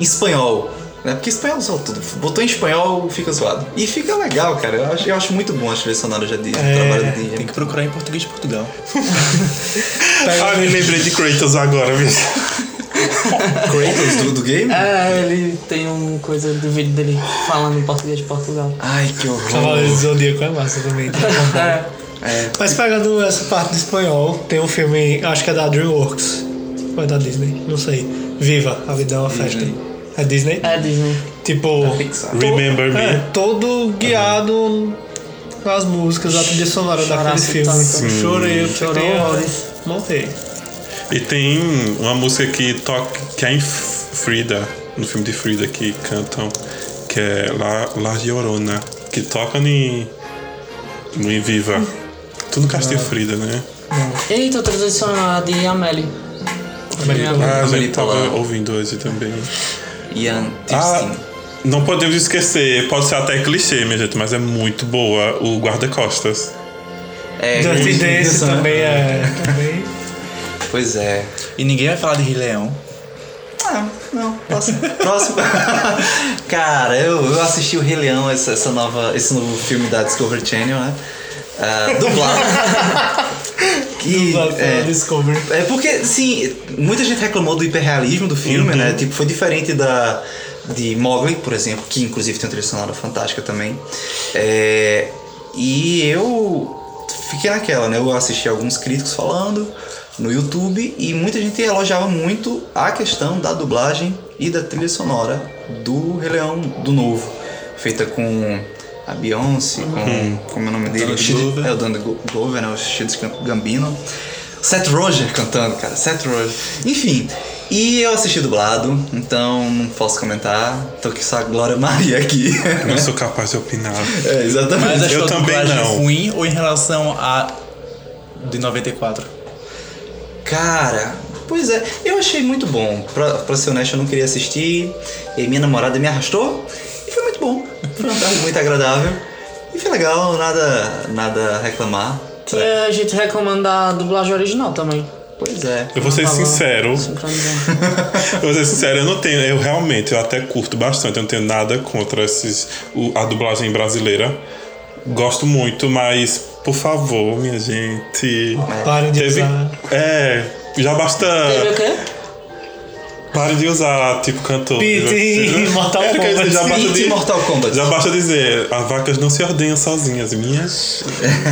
espanhol. Né? Porque espanhol zoa tudo. Botou em espanhol, fica zoado. E fica legal, cara. Eu acho, eu acho muito bom as trilhas sonoras da Disney, É, trabalho da Tem que procurar em português de Portugal. Ah, me lembrei de Kratos agora, viu? Kratos do, do game? É, ele tem uma coisa do vídeo dele falando em português de Portugal. Ai, que horror. Cavaleiro do Zodíaco é massa também. tá? É. É, Mas pegando essa parte do espanhol, tem um filme, acho que é da DreamWorks. Ou é da Disney? Não sei. Viva, a vida é uma festa. É Disney? É Disney. Tipo. To- Remember Me. É, todo guiado nas músicas, a trilha sonora daquele filme. tanto. Chorei, eu horrores. morrer. E tem uma música que toca, que é em Frida, no filme de Frida, que cantam, que é La, La Llorona, que toca em, no Em Viva. Tudo Castilho Frida, né? Eita, outra trilha sonora de Amélie. Amélie Amélie. Ah, a gente tava ouvindo hoje também. Ian Ah, não podemos esquecer, pode ser até clichê, minha gente, mas é muito boa, o Guarda-Costas. É, Dance também é. Também. Pois é. E ninguém vai falar de Rei Leão. Ah, não, próximo. próximo. Cara, eu, eu assisti o Rei Leão, essa, essa nova, esse novo filme da Discovery Channel, né? Ah, dublado. que, é, Discovery. é porque, sim, muita gente reclamou do hiperrealismo do filme, né? Tipo, foi diferente da de Mowgli, por exemplo, que inclusive tem uma trilha sonora fantástica também. É, e eu fiquei naquela, né? Eu assisti alguns críticos falando no YouTube e muita gente elogiava muito a questão da dublagem e da trilha sonora do Rei Leão do novo, feita com a Beyoncé, com como é o nome dele, Donald Glover. é o Donald Glo- Glover, né? O Shields Gambino. Seth Roger cantando, cara. Seth Roger. Enfim, e eu assisti dublado, então não posso comentar. Tô com só a Glória Maria aqui. Não sou capaz de opinar. é, exatamente. Mas achou Eu a também dublagem não. ruim ou em relação a de 94? Cara, pois é, eu achei muito bom. Pra, pra ser honesto, eu não queria assistir. E minha namorada me arrastou. E foi muito bom. Foi uma tarde muito agradável. E foi legal, nada, nada a reclamar. Tinha gente reclamando da dublagem original também. Pois é. Eu vou ser sincero, eu vou ser sincero, eu não tenho, eu realmente, eu até curto bastante, eu não tenho nada contra esses, o- a dublagem brasileira. Gosto muito, mas, por favor, minha gente. Parem de Teve, usar. é, já basta. Teve o quê? Pare de usar, tipo, cantor. Pete, Mortal É, Kombat. já basta de- Mortal Kombat. Já basta dizer, as vacas não se ordenham sozinhas. Minhas.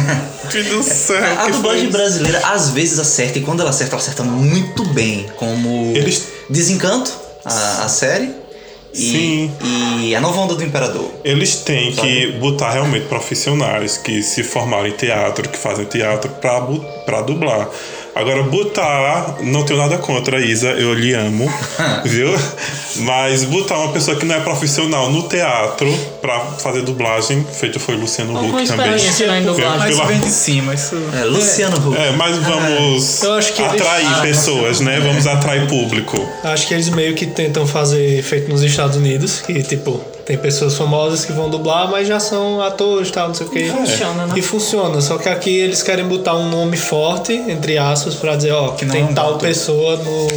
Deus do céu. A que dublagem brasileira às vezes acerta, e quando ela acerta, ela acerta muito bem. Como Eles- Desencanto, a, a série. E, Sim. e a nova onda do Imperador. Eles têm que botar realmente profissionais que se formaram em teatro, que fazem teatro pra, pra dublar. Agora, botar, não tenho nada contra, Isa, eu lhe amo, viu? Mas botar uma pessoa que não é profissional no teatro pra fazer dublagem, feito foi Luciano Huck também. experiência né, em dublagem. Mas Pela- vem de cima, isso. É, Luciano Huck. É, mas vamos Eu acho que eles- atrair Ah, pessoas, né? Vamos atrair público. Acho que eles meio que tentam fazer feito nos Estados Unidos, que tipo, tem pessoas famosas que vão dublar, mas já são atores e tal, não sei o quê. Funciona, né? E funciona, só que aqui eles querem botar um nome forte, entre aspas, pra dizer, ó, que não tem é tal pessoa no,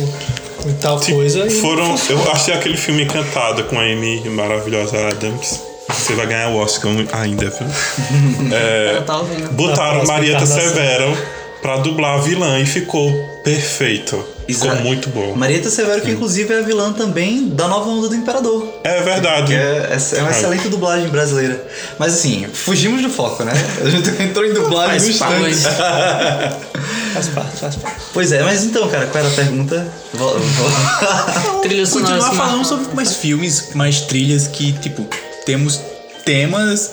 em tal coisa. E Foram, eu achei aquele filme encantado com a Amy maravilhosa Adams. Você vai ganhar o Oscar ainda, viu? É, botaram Marieta. Severo pra dublar a vilã e ficou perfeito. Ficou Exa- muito bom. Marieta Severo, que inclusive é a vilã também da nova onda do Imperador. É verdade. É, é uma excelente dublagem brasileira. Mas assim, fugimos do foco, né? A gente entrou em dublagem no Faz instante. faz parte, faz parte. Pois é, mas então, cara, qual era a pergunta? Vol- vol- Trilha sonora Continuar falando sobre mais filmes, mais trilhas que, tipo, temos temas.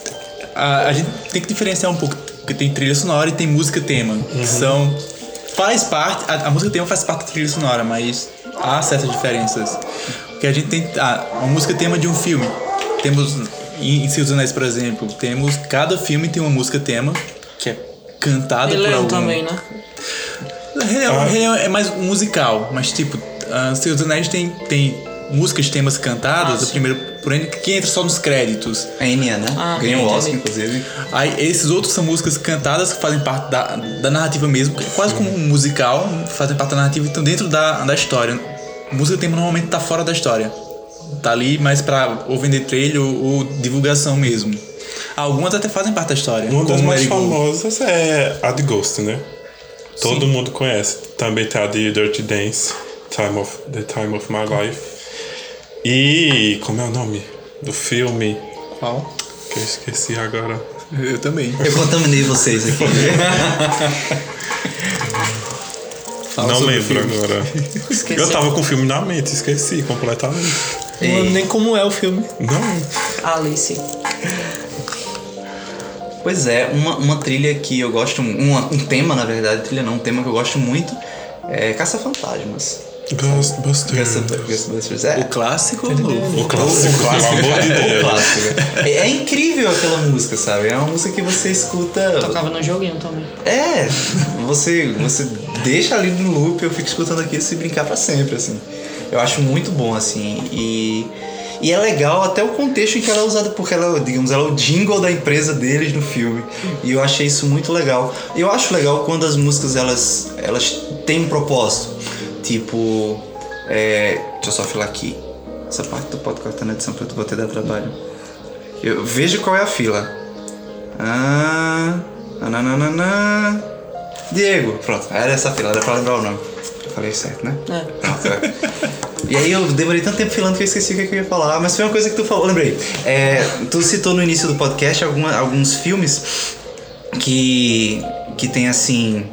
A, a gente tem que diferenciar um pouco, porque tem trilha sonora e tem música tema. que São. Faz parte. A, a música tema faz parte da trilha sonora, mas há certas diferenças. Porque a gente tem. Ah, uma música tema de um filme. Temos. Em, em Senhor dos Anéis, por exemplo, temos. Cada filme tem uma música tema, que é cantada E por algum. também, né? Rei Leão, Ah. Leão é mais musical, mas tipo, uh, Senhor dos Anéis tem, tem músicas, temas cantadas, Ah, o sim. primeiro, porém, que entra só nos créditos. a Enya, né? Ah, Ganhou o. Oscar, inclusive. Aí esses outros são músicas cantadas que fazem parte da, da narrativa mesmo, é quase como um musical, fazem parte da narrativa e estão dentro da, da história. Música tema normalmente tá fora da história. Tá ali mais pra ou vender trailer ou, ou divulgação mesmo. Algumas até fazem parte da história. Uma das mais famosas é a de Ghost, né? Todo mundo conhece. Também tem a de Dirty Dance, Time of, The Time of My Life. E como é o nome do filme? Qual? Que eu esqueci agora. Eu também. Eu contaminei vocês aqui. Fala Não lembro filme. agora. Esqueci. Eu tava com o filme na mente, esqueci completamente. Não lembro nem como é o filme. Não. Alice. Pois é, uma, uma trilha que eu gosto, uma, um tema na verdade, trilha não, um tema que eu gosto muito é Caça-Fantasmas. Ghostbusters. Ghostbusters, é. O clássico ou o novo? O clássico, pelo amor de O clássico. É, é incrível aquela música, sabe? É uma música que você escuta. Tocava no joguinho também. É, você, você deixa ali no loop, eu fico escutando aquilo se brincar pra sempre, assim. Eu acho muito bom, assim. E, e é legal até o contexto em que ela é usada, porque ela, digamos, ela é o jingle da empresa deles no filme. E eu achei isso muito legal. Eu acho legal quando as músicas elas, elas têm um propósito. Tipo, é, deixa eu só falar aqui. Essa parte tu pode cortar na edição pra tu poder dar trabalho. Eu vejo qual é a fila. Ah, nananana. Diego, pronto, era essa fila, era pra lembrar o nome. Eu falei certo, né? É. Pronto, é. E aí eu demorei tanto tempo filando que eu esqueci o que eu ia falar, mas foi uma coisa que tu falou, lembrei. É, tu citou no início do podcast alguma, alguns filmes que, que tem assim,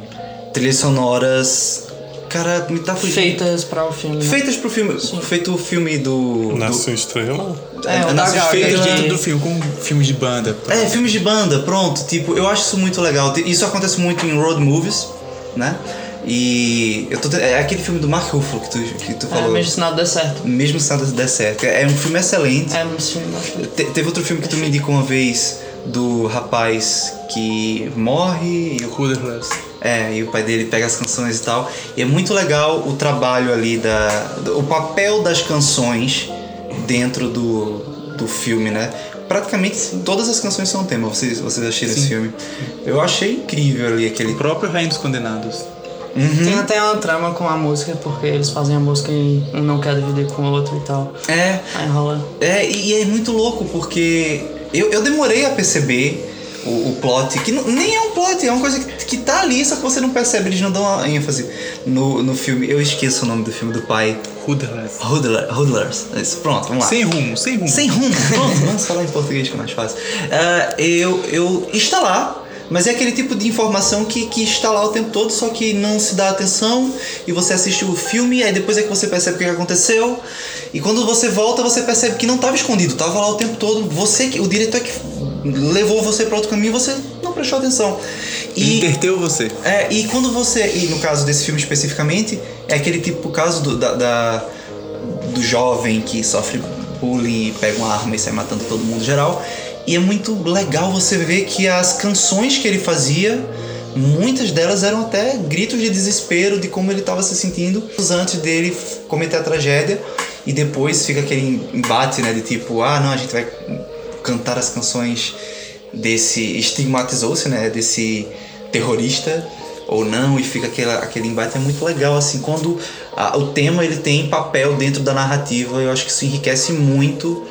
trilhas sonoras. Cara, me tá fugindo. Feitas pra o filme. né? Feitas pro filme. Feito o filme do. do Nasce uma estrela. É, o Nasce da Gaga, Feitas dentro do filme, como filmes de banda. É, filmes de banda, pronto. Tipo, eu acho isso muito legal. Isso acontece muito em road movies, né? E eu tô, é aquele filme do Mark Ruffalo que tu, que tu É, falou. mesmo se nada der certo. Mesmo se nada der certo. É um filme excelente. É, um filme. Te- teve outro filme que tu me indicou uma vez do rapaz que morre e é, e o pai dele pega as canções e tal. E é muito legal o trabalho ali da. o papel das canções dentro do, do filme, né? Praticamente todas as canções são tema. Vocês, vocês assistiram esse filme? Eu achei incrível ali aquele. O próprio Rainha dos Condenados. Tem até uma trama com a música, porque eles fazem a música e um não quer dividir com o outro e tal. É, Aí rola. É, e, e é muito louco porque eu, eu demorei a perceber o, o plot, que não- nem é um plot, é uma coisa que, que tá ali, só que você não percebe, eles não dão uma ênfase no, no filme. Eu esqueço o nome do filme do pai. Hoodlers. Hoodler, Hoodlers. Isso, pronto, vamos lá. Sem rumo, sem rumo. Sem rumo, pronto, vamos falar em português que é mais fácil. Ah, eu, eu está lá, mas é aquele tipo de informação que, que está lá o tempo todo, só que não se dá atenção e você assiste o filme, aí depois é que você percebe o que aconteceu. E quando você volta, você percebe que não estava escondido, estava lá o tempo todo. Você que o diretor que levou você para outro caminho, você não prestou atenção. E Interteu você. é, e quando você. E no caso desse filme especificamente, é aquele tipo caso do, da, da- do jovem que sofre bullying, pega uma arma e sai matando todo mundo geral. E é muito legal você ver que as canções que ele fazia, muitas delas eram até gritos de desespero de como ele estava se sentindo antes dele cometer a tragédia. E depois fica aquele embate, né? De tipo, ah, não, a gente vai cantar as canções desse. estigmatizou-se, né? Desse terrorista ou não, e fica aquele, aquele embate. É muito legal, assim, quando a- o tema ele tem papel dentro da narrativa, eu acho que isso enriquece muito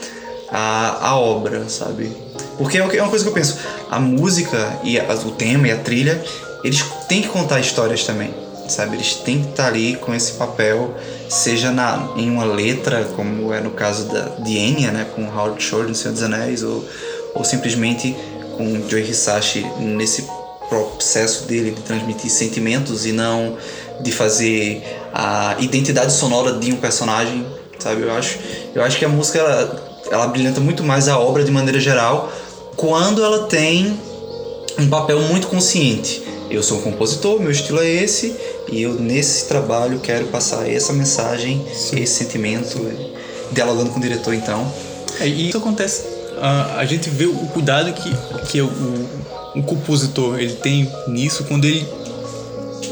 a, a obra, sabe? Porque é é uma coisa que eu penso, a música e a- o tema e a trilha, eles têm que contar histórias também, sabe? Eles têm que estar ali com esse papel, seja na, em uma letra, como é no caso da, de Enya, né? Com Howard Shore no Senhor dos Anéis, ou, ou simplesmente com Joe Hisashi nesse processo dele de transmitir sentimentos e não de fazer a identidade sonora de um personagem, sabe? Eu acho, eu acho que a música ela, brilhanta muito mais a obra de maneira geral quando ela tem um papel muito consciente. Eu sou um compositor, meu estilo é esse e eu nesse trabalho quero passar essa mensagem, esse sentimento, dialogando com o diretor então. É, e isso acontece. ah, a gente vê o cuidado que, que o, o compositor ele tem nisso quando ele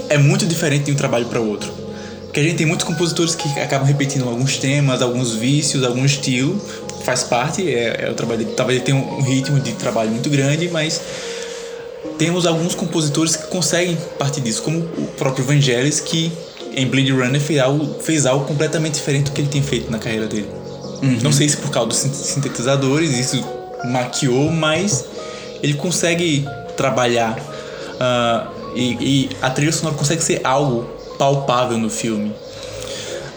é muito diferente de um trabalho para outro. Porque a gente tem muitos compositores que acabam repetindo alguns temas, alguns vícios, algum estilo, faz parte, é, é o trabalho dele. Talvez ele tenha um ritmo de trabalho muito grande, mas temos alguns compositores que conseguem partir disso, como o próprio Vangelis, que em Blade Runner fez algo, fez algo completamente diferente do que ele tem feito na carreira dele. Não sei se por causa dos sin- sintetizadores isso maquiou, mas ele consegue trabalhar ah, e, e a trilha sonora consegue ser algo palpável no filme.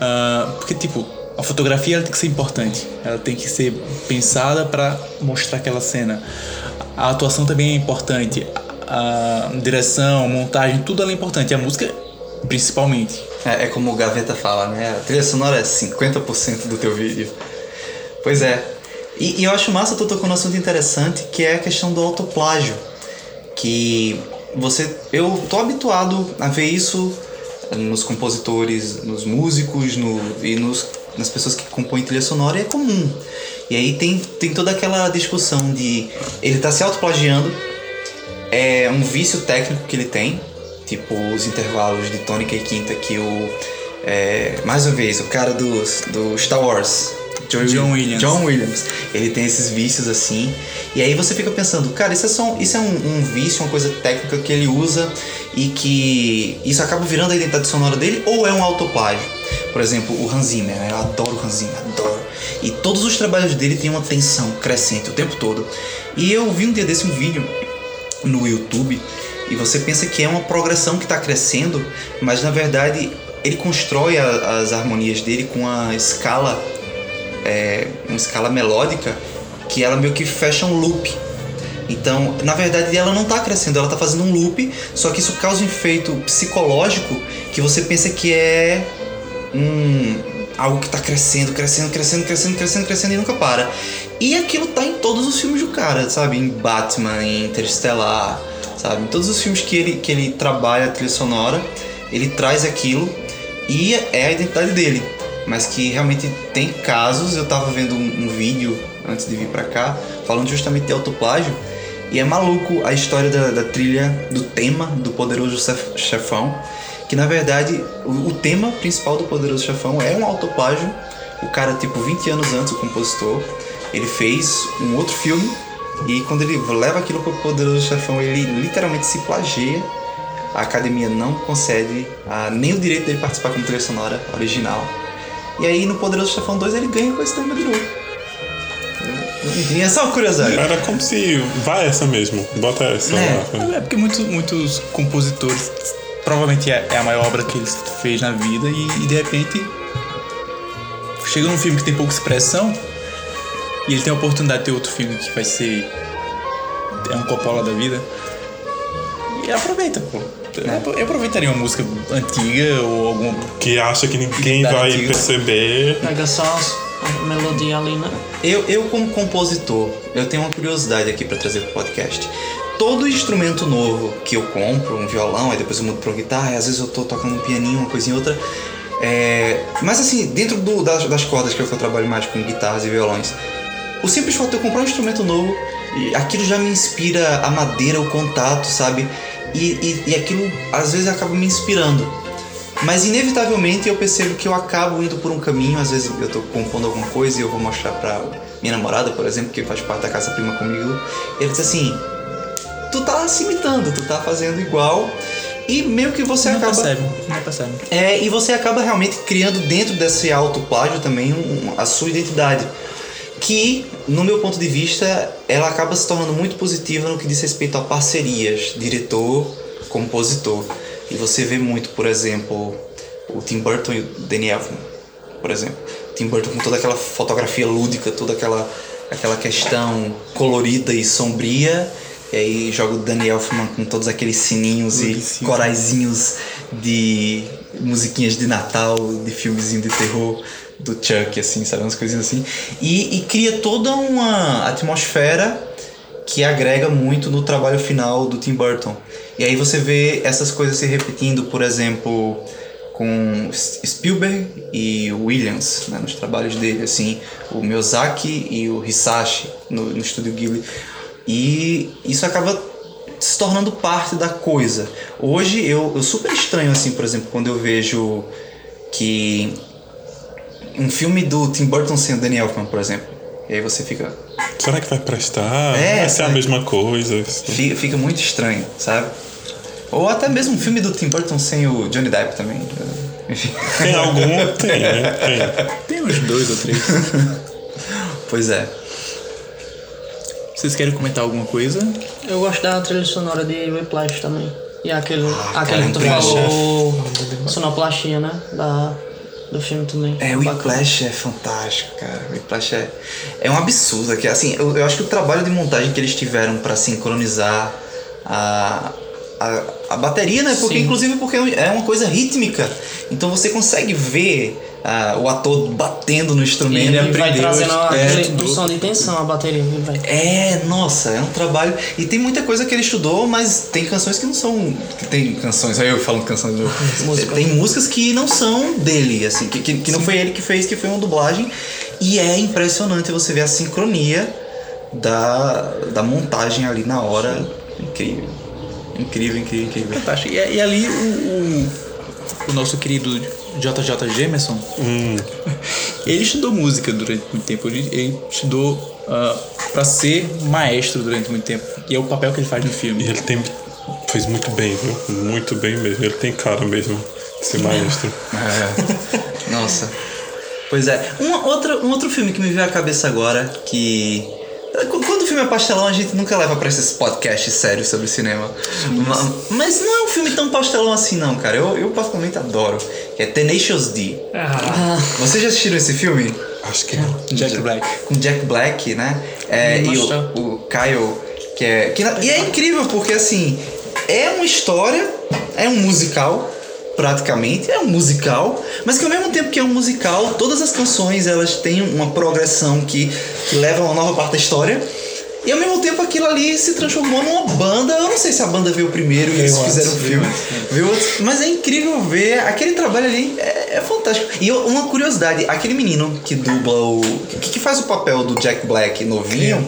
Ah, porque, tipo, a fotografia ela tem que ser importante, ela tem que ser pensada para mostrar aquela cena. A atuação também é importante, a, direção, montagem, tudo ela é importante. A música, principalmente. É, é como o Gaveta fala, né? A trilha sonora é 50% do teu vídeo. Pois é. E, e eu acho massa tu tocou num assunto interessante, que é a questão do autoplágio. Que você... Eu tô habituado a ver isso nos compositores, nos músicos no, e nos, nas pessoas que compõem trilha sonora, é comum. E aí tem, tem toda aquela discussão de ele tá se autoplagiando, é um vício técnico que ele tem, tipo os intervalos de tônica e quinta que o. é, mais uma vez, o cara do, do Star Wars. John, John Williams. John Williams. Ele tem esses vícios assim. E aí você fica pensando, cara, isso é, só, isso é um, um vício, uma coisa técnica que ele usa e que isso acaba virando a identidade sonora dele ou é um autoplágio? Por exemplo, o Hans Zimmer, né? Eu adoro o Hans Zimmer, adoro. E todos os trabalhos dele têm uma tensão crescente o tempo todo. E eu vi um dia desse um vídeo no YouTube e você pensa que é uma progressão que está crescendo, mas na verdade ele constrói a- as harmonias dele com a escala, é, uma escala melódica que ela meio que fecha um loop. Então, na verdade, ela não está crescendo, ela está fazendo um loop, só que isso causa um efeito psicológico que você pensa que é um algo que está crescendo, crescendo, crescendo, crescendo, crescendo, crescendo e nunca para. E aquilo tá em todos os filmes do cara, sabe? Em Batman, em Interstellar, sabe? Em todos os filmes que ele, que ele trabalha a trilha sonora, ele traz aquilo e é a identidade dele. Mas que realmente tem casos, eu tava vendo um, um vídeo antes de vir pra cá, falando justamente de autoplágio, e é maluco a história da, da trilha, do tema do Poderoso Chef- Chefão, que na verdade o, o tema principal do Poderoso Chefão é um autoplágio. O cara, tipo, 20 anos antes, o compositor, ele fez um outro filme e quando ele leva aquilo pro Poderoso Chefão, ele literalmente se plageia. A academia não concede nem o direito dele participar como trilha sonora original. E aí no Poderoso Chefão 2 ele ganha com esse tema de novo. Enfim, é só uma curiosidade. Era como se. Vai essa mesmo, bota essa É. lá. É porque muitos, muitos compositores, provavelmente é é a maior obra que ele fez na vida e, e de repente chega num filme que tem pouca expressão e ele tem a oportunidade de ter outro filme que vai ser é um Coppola da vida e aproveita, pô. Eu, aproveitaria uma música antiga ou alguma Que acha que ninguém Da vai antiga. perceber. Pega só as- melodia ali, né? Eu, eu como compositor, eu tenho uma curiosidade aqui pra trazer pro podcast. Todo instrumento novo que eu compro, um violão, aí depois eu mudo pra guitarra, e às vezes eu tô tocando um pianinho, uma coisinha outra. É... Mas assim, dentro do- das, das cordas que eu, que eu trabalho mais com guitarras e violões, o simples fato de eu comprar um instrumento novo, aquilo já me inspira a madeira, o contato, sabe? E, e, e aquilo às vezes acaba me inspirando. Mas inevitavelmente eu percebo que eu acabo indo por um caminho, às vezes eu tô compondo alguma coisa e eu vou mostrar pra minha namorada, por exemplo, que faz parte da casa prima comigo, e ela diz assim: "Tu tá se imitando, tu tá fazendo igual". E meio que você não acaba percebe, não percebe. é, e você acaba realmente criando dentro desse autoplágio também um- a sua identidade. Que, no meu ponto de vista, ela acaba se tornando muito positiva no que diz respeito a parcerias, diretor, compositor. E você vê muito, por exemplo, o Tim Burton e o Danny Elfman, por exemplo. Tim Burton com toda aquela fotografia lúdica, toda aquela, aquela questão colorida e sombria. E aí joga o Danny Elfman com todos aqueles sininhos e coraizinhos de musiquinhas de Natal, de filmezinho de terror do Chuck, assim, sabe? Umas coisinhas assim. E, e cria toda uma atmosfera que agrega muito no trabalho final do Tim Burton. E aí você vê essas coisas se repetindo, por exemplo, com Spielberg e Williams, né, nos trabalhos dele, assim, o Miyazaki e o Hisashi no, no estúdio Ghibli. E isso acaba se tornando parte da coisa. Hoje eu, eu super estranho, assim, por exemplo, quando eu vejo que um filme do Tim Burton sem o Danny Elfman, por exemplo. E aí você fica, Será que vai prestar? É, vai ser a sabe? mesma coisa? Fica, fica muito estranho, sabe? Ou até mesmo um filme do Tim Burton sem o Johnny Depp também. Enfim. Tem algum? Tem, né? Tem. Tem uns dois ou três. Pois é. Vocês querem comentar alguma coisa? Eu gosto da trilha sonora de Whiplash também. E aquele, Ah, aquele cara, que tu falou, sonoplastia, né? Da, do filme também. É, o. Whiplash é fantástico, cara. O Whiplash é, é um absurdo. Que, assim, eu, eu acho que o trabalho de montagem que eles tiveram pra sincronizar a, a, a bateria, né? Porque, Sim. inclusive, porque é uma coisa rítmica. Então você consegue ver ah, o ator batendo no E instrumento. ele vai trazendo é, aquele um som de tensão a bateria. vai- É, nossa, é um trabalho. E tem muita coisa que ele estudou, mas tem canções que não são. Tem canções, aí eu falo canções do. Música. Tem músicas que não são dele, assim, que, que, que não foi ele que fez, que foi uma dublagem. E é impressionante você ver a sincronia da, da montagem ali na hora. Incrível. Incrível, incrível, incrível. Fantástico. E, e ali o, o, o nosso querido JJ Jameson, ele estudou música durante muito tempo. Ele, ele estudou uh, para ser maestro durante muito tempo. E é o papel que ele faz no E filme. ele tem. Fez muito bem, viu? Muito bem mesmo. Ele tem cara mesmo de ser maestro. É. Nossa. Pois é. Um, outra, um outro filme que me veio à cabeça agora, que. Filme é pastelão, a gente nunca leva pra esses podcasts sérios sobre cinema. Ma- Mas não é um filme tão pastelão assim, não, cara. Eu, eu particularmente adoro. Que é Tenacious D. Ah, Vocês já assistiram esse filme? Acho que não. Jack Black. Com Jack Black, né? É, e o, o Kyle, que é. Que, na- e é incrível porque assim, é uma história, é um musical, praticamente, é um musical, mas que ao mesmo tempo que é um musical, todas as canções elas têm uma progressão que, que leva a uma nova parte da história. E ao mesmo tempo aquilo ali se transformou numa banda. Eu não sei se a banda veio primeiro e eles fizeram o antes, filme. veio. Mas é incrível ver. Aquele trabalho ali é, é fantástico. E eu- uma curiosidade: aquele menino que dubla o. que, que faz o papel do Jack Black novinho.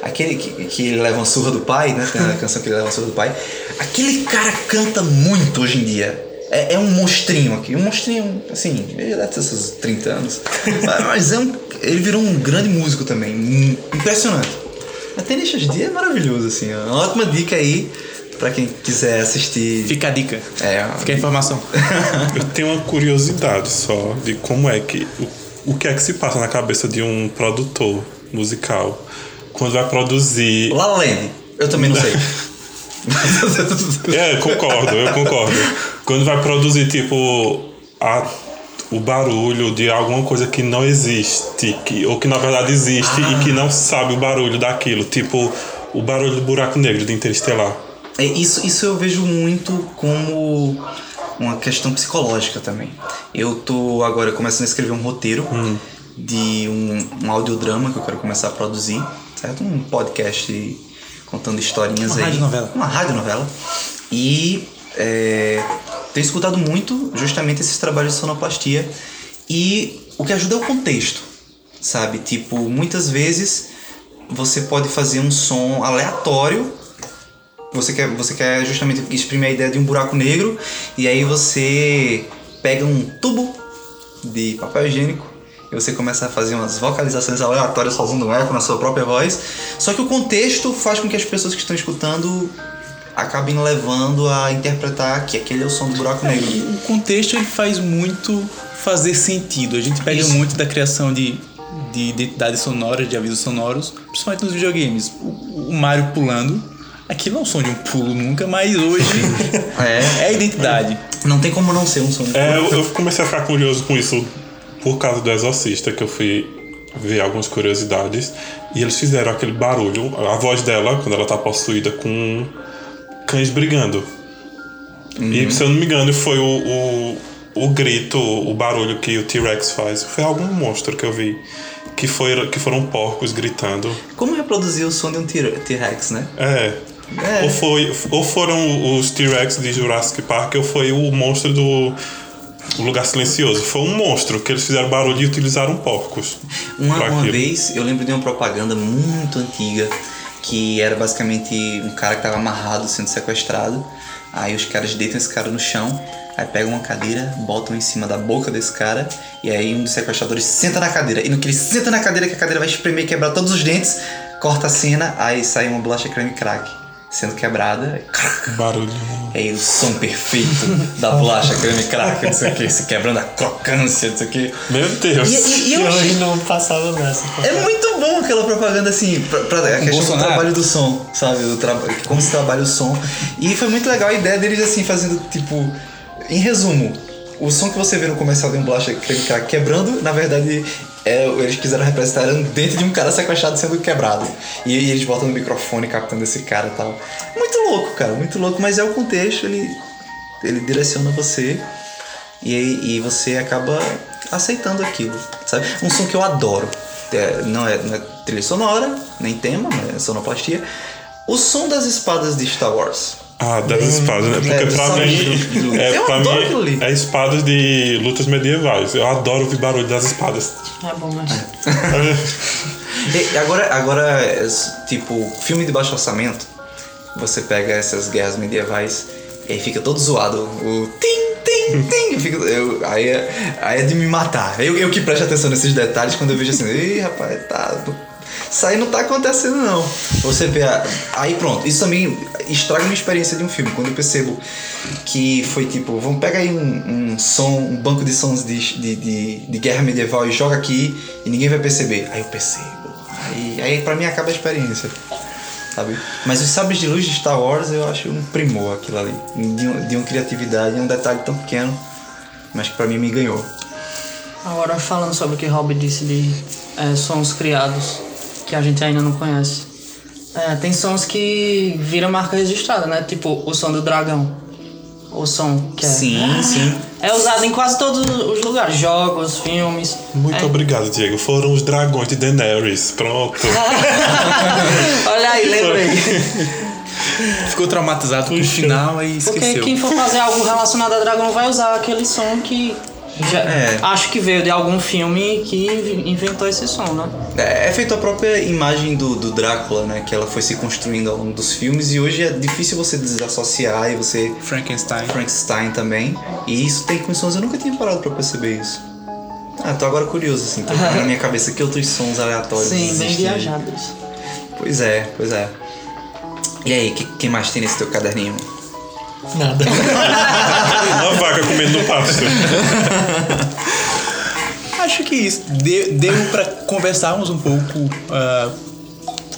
Aquele que, que ele leva uma surra do pai, né? Tem a canção que ele leva uma surra do pai. Aquele cara canta muito hoje em dia. É, é um monstrinho aqui. Um monstrinho, assim, ele deve ter seus 30 anos. Mas é um, ele virou um grande músico também. Impressionante. A Tenacious D é maravilhoso, assim. É uma ótima dica aí pra quem quiser assistir. Fica a dica. É, Fica a informação. Eu tenho uma curiosidade só de como é que. O, o que é que se passa na cabeça de um produtor musical. Quando vai produzir. La La Land. Eu também não sei. É, concordo, eu concordo. Quando vai produzir, tipo, a, o barulho de alguma coisa que não existe, que, ou que na verdade existe e que não sabe o barulho daquilo. Tipo, o barulho do buraco negro de Interestelar. É, isso, isso eu vejo muito como uma questão psicológica também. Eu tô agora começando a escrever um roteiro de um, um audiodrama que eu quero começar a produzir, certo? Um podcast contando historinhas Uma aí. radionovela. Uma radionovela. E é, tenho escutado muito justamente esses trabalhos de sonoplastia e o que ajuda é o contexto, sabe? Tipo, muitas vezes você pode fazer um som aleatório você quer, você quer justamente exprimir a ideia de um buraco negro e aí você pega um tubo de papel higiênico e você começa a fazer umas vocalizações aleatórias fazendo um eco na sua própria voz. Só que o contexto faz com que as pessoas que estão escutando acabem levando a interpretar que aquele é o som do buraco negro. O contexto ele faz muito fazer sentido. A gente pega Isso. muito da criação de, de identidades sonoras, de avisos sonoros, principalmente nos videogames. O, o Mario pulando. Aquilo não é um som de um pulo nunca, mas hoje É, é a identidade. não tem como não ser um som de É, eu, eu comecei a ficar curioso com isso por causa do Exorcista, que eu fui ver algumas curiosidades. E eles fizeram aquele barulho, a voz dela, quando ela tá possuída com cães brigando. E se eu não me engano, foi o, o, o grito, o barulho que o T-Rex faz. Foi algum monstro que eu vi. Que, foi, que foram porcos gritando. Como reproduzir o som de um T-Rex, né? É. É. Ou, foi, ou foram os T-Rex de Jurassic Park, ou foi o monstro do o Lugar Silencioso. Foi um monstro que eles fizeram barulho e utilizaram porcos. Uma, uma vez eu lembro de uma propaganda muito antiga que era basicamente um cara que tava amarrado sendo sequestrado. Aí os caras deitam esse cara no chão, aí pegam uma cadeira, botam em cima da boca desse cara, e aí um dos sequestradores senta na cadeira. E no que ele senta na cadeira, que a cadeira vai espremer e quebrar todos os dentes, corta a cena, aí sai uma bolacha creme crack sendo quebrada. Barulho. Aí o som perfeito da bolacha creme crack, não sei o que, se quebrando a crocância, não sei o que. Meu Deus. E, e- e Eu eu achei não passava nessa. é muito bom aquela propaganda assim, pra, pra a questão do Bolsonaro. trabalho do som, sabe? O traba como se trabalha o som. E foi muito legal a ideia deles assim, fazendo tipo. Em resumo, o som que você vê no comercial de um bolacha creme crack quebrando, na verdade, é, eles quiseram representar dente de um cara sequestrado sendo quebrado. E, e eles botam no microfone captando esse cara e tal. Muito louco, cara, muito louco, mas é o contexto, ele, ele direciona você e, e você acaba aceitando aquilo, sabe? Um som que eu adoro. É, não, é, não é trilha sonora, nem tema, é sonoplastia. O som das espadas de Star Wars. Ah, das espadas, né? Porque É, pra mim. do- É, eu pra mim é espadas de lutas medievais. Eu adoro ouvir barulho das espadas. É bom, mas. E agora, agora, tipo, filme de baixo orçamento, você pega essas guerras medievais e aí fica todo zoado. O tim, tim, tim. eu fico- eu- aí, é, aí é de me matar. Eu, eu que presto atenção nesses detalhes quando eu vejo assim, ih, rapaz, tá. Isso aí não tá acontecendo, não. Você vê. a- Aí pronto, isso também estraga minha experiência de um filme. Quando eu percebo que foi tipo, vamos pegar aí um, um som, um banco de sons de, de, de, de guerra medieval e joga aqui e ninguém vai perceber. Aí eu percebo. Aí, aí pra mim acaba a experiência. Sabe? Mas os sabres de luz de Star Wars eu acho um primor aquilo ali. De, um- de uma criatividade, um detalhe tão pequeno, mas que pra mim me ganhou. Agora falando sobre o que Rob disse de é, sons criados que a gente ainda não conhece. É, tem sons que viram marca registrada, né? Tipo o som do dragão. O som que é. Sim, sim. É usado em quase todos os lugares, jogos, filmes. Muito É. obrigado, Diego. Foram os dragões de Daenerys. Pronto. Olha aí, lembrei. Ficou traumatizado com o final e Porque esqueceu. quem for fazer algo relacionado a dragão vai usar aquele som que já, É. acho que veio de algum filme que inventou esse som, né? É, é feito a própria imagem do, do Drácula, né? Que ela foi se construindo ao longo dos filmes e hoje é difícil você desassociar e você. Frankenstein. Frankenstein também. E isso tem com sons, eu nunca tinha parado pra perceber isso. Ah, tô agora curioso, assim, tô na minha cabeça que outros sons aleatórios Sim, bem existem. viajados. Pois é, pois é. E aí, que, quem mais tem nesse teu caderninho? Nada. Uma vaca comendo no pasto. acho que isso de- deu pra conversarmos um pouco ah,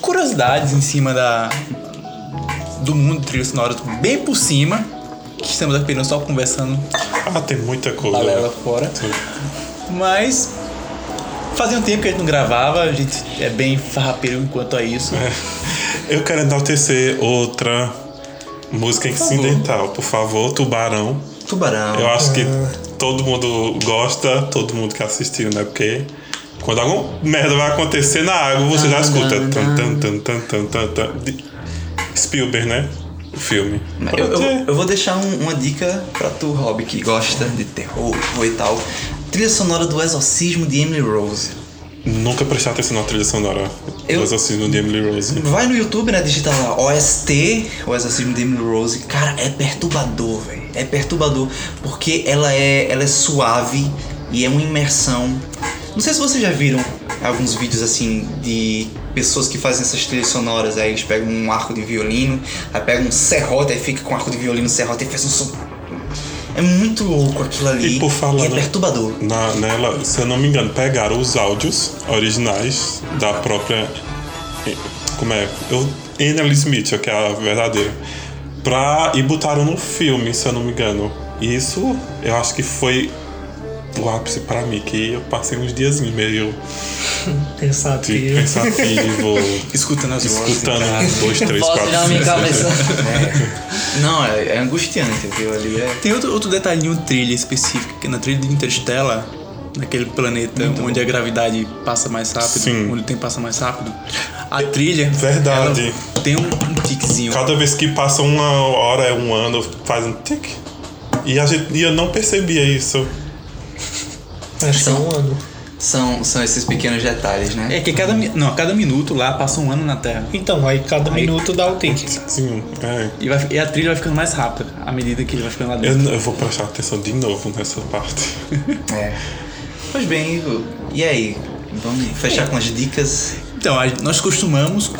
curiosidades em cima da do mundo de trilhas sonoras bem por cima. Que estamos apenas só conversando Ah, tem muita coisa. balela fora. Sim. Mas fazia um tempo que a gente não gravava, a gente é bem farrapeiro enquanto a isso. É. Eu quero enaltecer outra música incidental, por favor, Tubarão. Tubarão. Eu acho que todo mundo gosta, todo mundo que assistiu, né? Porque quando alguma merda vai acontecer na água, você já escuta. Tan, tan, tan, tan, tan, tan, tan. De- Spielberg, né? O filme. Eu, eu- eu vou deixar um- uma dica pra tu, Rob, que gosta de terror e tal. Trilha sonora do Exorcismo de Emily Rose. Nunca prestar atenção na trilha sonora Eu- do Exorcismo de Emily Rose. Vai no YouTube, né? Digita lá OST, o Exorcismo de Emily Rose. Cara, é perturbador, velho. É perturbador porque ela é, ela é suave e é uma imersão. Não sei se vocês já viram alguns vídeos assim de pessoas que fazem essas trilhas sonoras. Aí eles pegam um arco de violino, aí pegam um serrote, aí fica com um arco de violino, serrote e faz um som. É muito louco aquilo ali. E por falar e é perturbador. Na, nela, se eu não me engano, pegaram os áudios originais da própria. Como é? Eu, Anneli Smith, que é a verdadeira. Pra, e botaram no filme, se eu não me engano. E isso eu acho que foi o ápice pra mim, que eu passei uns dias meio de Pensativo. pensativo, Escutando as vozes. escutando um, dois, três, Voz quatro. cabeça. Não, é, é angustiante, viu? Ali é. Tem outro, outro detalhinho trilha específico, que na trilha de Interstellar, naquele planeta onde a gravidade passa mais rápido, Sim. onde o tempo passa mais rápido, a trilha Verdade. ela tem um, um tiquezinho. Cada vez que passa uma hora, um ano, faz um tic. E, a gente, e eu não percebia isso. Acho que é um ano. São, são esses pequenos detalhes, né? É que cada, não, cada minuto lá passa um ano na Terra. Então, aí cada minuto dá o tique. Sim, é. E, vai- e a trilha vai ficando mais rápida à medida que ele vai ficando lá Eu, dentro. eu vou prestar atenção de novo nessa parte. É. Pois bem, Igor, e aí? Vamos fechar com as dicas? Então, nós costumamos,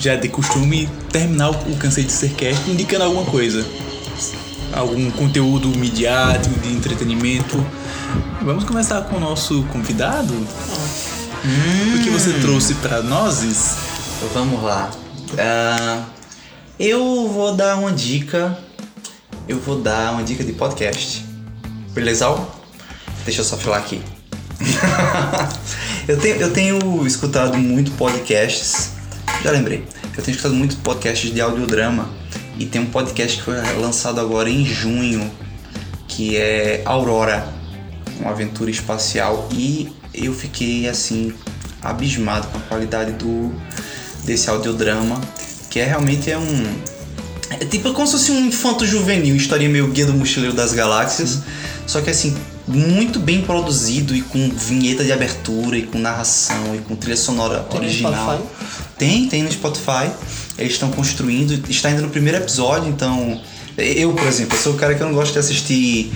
já de costume, terminar o, o Cansei de Ser Cast indicando alguma coisa. Algum conteúdo midiático, de entretenimento. Vamos começar com o nosso convidado? O que você trouxe para nós? Vamos lá. Ah, eu vou dar uma dica. Eu vou dar uma dica de podcast. Beleza? Deixa eu só falar aqui. eu, tenho, eu tenho escutado muito podcasts. Já lembrei. Eu tenho escutado muito podcasts de audiodrama. E tem um podcast que foi lançado agora em junho. Que é Aurora. Uma aventura espacial. E eu fiquei assim. Abismado com a qualidade do desse audiodrama. Que é realmente é um. É tipo como se fosse um infanto juvenil, história meio Guia do Mochileiro das Galáxias. Só que assim, muito bem produzido e com vinheta de abertura e com narração e com trilha sonora Tem no original. Spotify? Tem, tem no Spotify. Eles estão construindo, está ainda no primeiro episódio, então. Eu, por exemplo, eu sou o cara que eu não gosto de assistir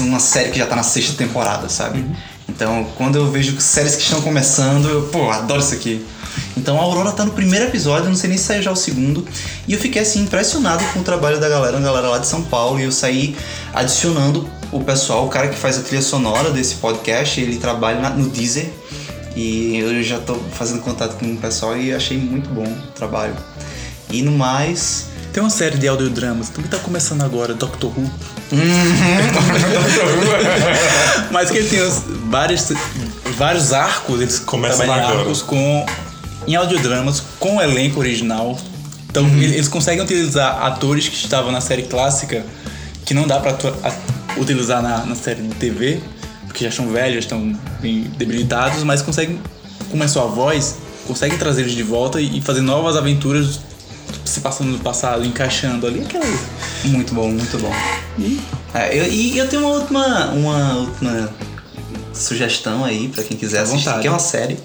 uma série que já tá na sexta temporada, sabe? Então, quando eu vejo séries que estão começando, eu, pô, adoro isso aqui. Então a Aurora tá no primeiro episódio, eu não sei nem se saiu já o segundo. E eu fiquei assim impressionado com o trabalho da galera, uma galera lá de São Paulo, e eu saí adicionando o pessoal, o cara que faz a trilha sonora desse podcast, ele trabalha na- no Deezer. E eu já tô fazendo contato com o pessoal e achei muito bom o trabalho. E no mais, Tem uma série de audiodramas, também tá começando agora, Doctor Who. Mas que ele tem os- vários, vários arcos, eles Começa trabalham em arcos com, em audiodramas com o elenco original. Então ele- eles conseguem utilizar atores que estavam na série clássica, que não dá pra a- utilizar na, na série de TV, porque já estão velhos, estão bem debilitados, mas conseguem, com a sua voz, conseguem trazer eles de volta e fazer novas aventuras se passando no passado, encaixando ali aquela. Muito bom, muito bom. É, eu- e eu tenho uma última, uma última sugestão aí pra quem quiser assistir, vontade. que é uma série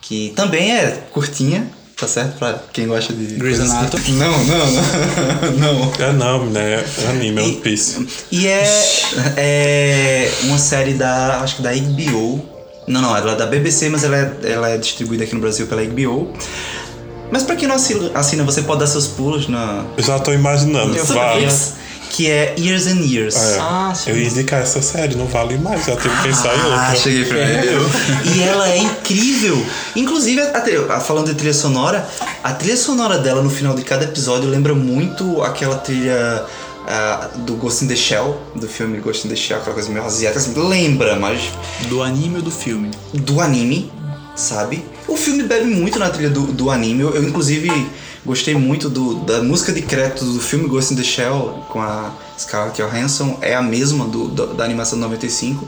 que também é curtinha, tá certo? Pra quem gosta de. Grey's Anatomy. Não, não, não. não. É não, né? É anime, é One Piece. E é, é uma série da. acho que da HBO. Não, não, ela é da BBC, mas ela é, ela é distribuída aqui no Brasil pela HBO. Mas pra quem não assina, assina, você pode dar seus pulos na, Eu já tô imaginando. Netflix, que é Years and Years. É, Ah, sim. eu ia indicar essa série, não vale mais, já tenho que pensar em outra. Ah, cheguei primeiro. e ela é incrível. Inclusive, a trilha- a- falando de trilha sonora, a trilha sonora dela no final de cada episódio lembra muito aquela trilha ah, do Ghost in the Shell, do filme Ghost in the Shell, aquela coisa meio asiática. Assim, lembra, mas Do anime ou do filme? do anime, sabe? O filme bebe muito na trilha do, do anime. Eu, eu, inclusive, gostei muito do, da música de crédito do filme Ghost in the Shell com a Scarlett Johansson. É a mesma do, do- da animação de 95.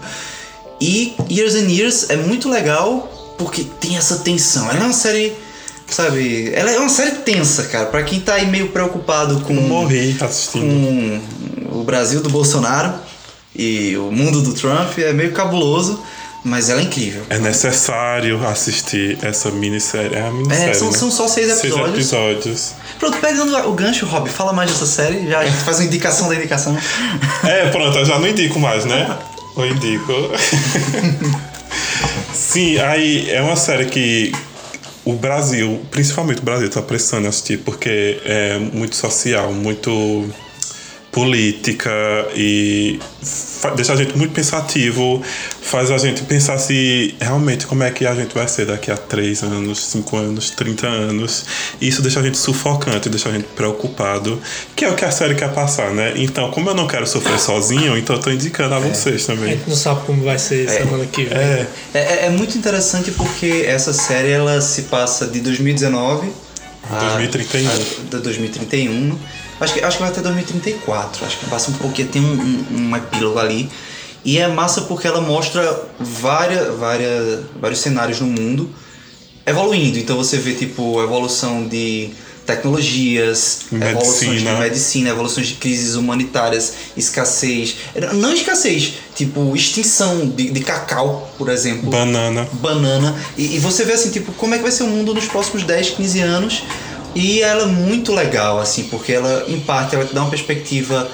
E Years and Years é muito legal porque tem essa tensão. Ela é uma série, sabe? Ela é uma série tensa, cara. Pra quem tá aí meio preocupado com Eu morri assistindo. com o Brasil do Bolsonaro e o mundo do Trump é meio cabuloso, mas ela é incrível. É necessário assistir essa minissérie. É a minissérie. É, são- né? são só seis episódios. Seis episódios. Pronto, pegando o gancho, Rob, fala mais dessa série, já a gente faz uma indicação da indicação. É, pronto, eu já não indico mais, né? Eu indico. Sim, aí é uma série que o Brasil, principalmente o Brasil, tá precisando assistir porque é muito social, muito política e deixa a gente muito pensativo, faz a gente pensar se realmente como é que a gente vai ser daqui a 3 anos, 5 anos, 30 anos. E isso deixa a gente sufocante, deixa a gente preocupado, que é o que a série quer passar, né? Então, como eu não quero sofrer sozinho, então eu tô indicando a vocês A também. gente não sabe como vai ser semana que vem. É, É, é- é muito interessante porque essa série ela se passa de 2019 a 2031. a- de 2031. Acho que, acho que vai até 2034. Acho que passa um pouquinho, tem um, um, um epílogo ali. E é massa porque ela mostra várias, várias, vários cenários no mundo evoluindo. Então você vê tipo evolução de tecnologias, evoluções de Medicina. medicina, evoluções de crises humanitárias, escassez. Não escassez, tipo extinção de, de cacau, por exemplo banana. banana. E, e você vê assim, tipo, como é que vai ser o mundo nos próximos 10, 15 anos. E ela é muito legal, assim, porque ela, em parte, ela te dá uma perspectiva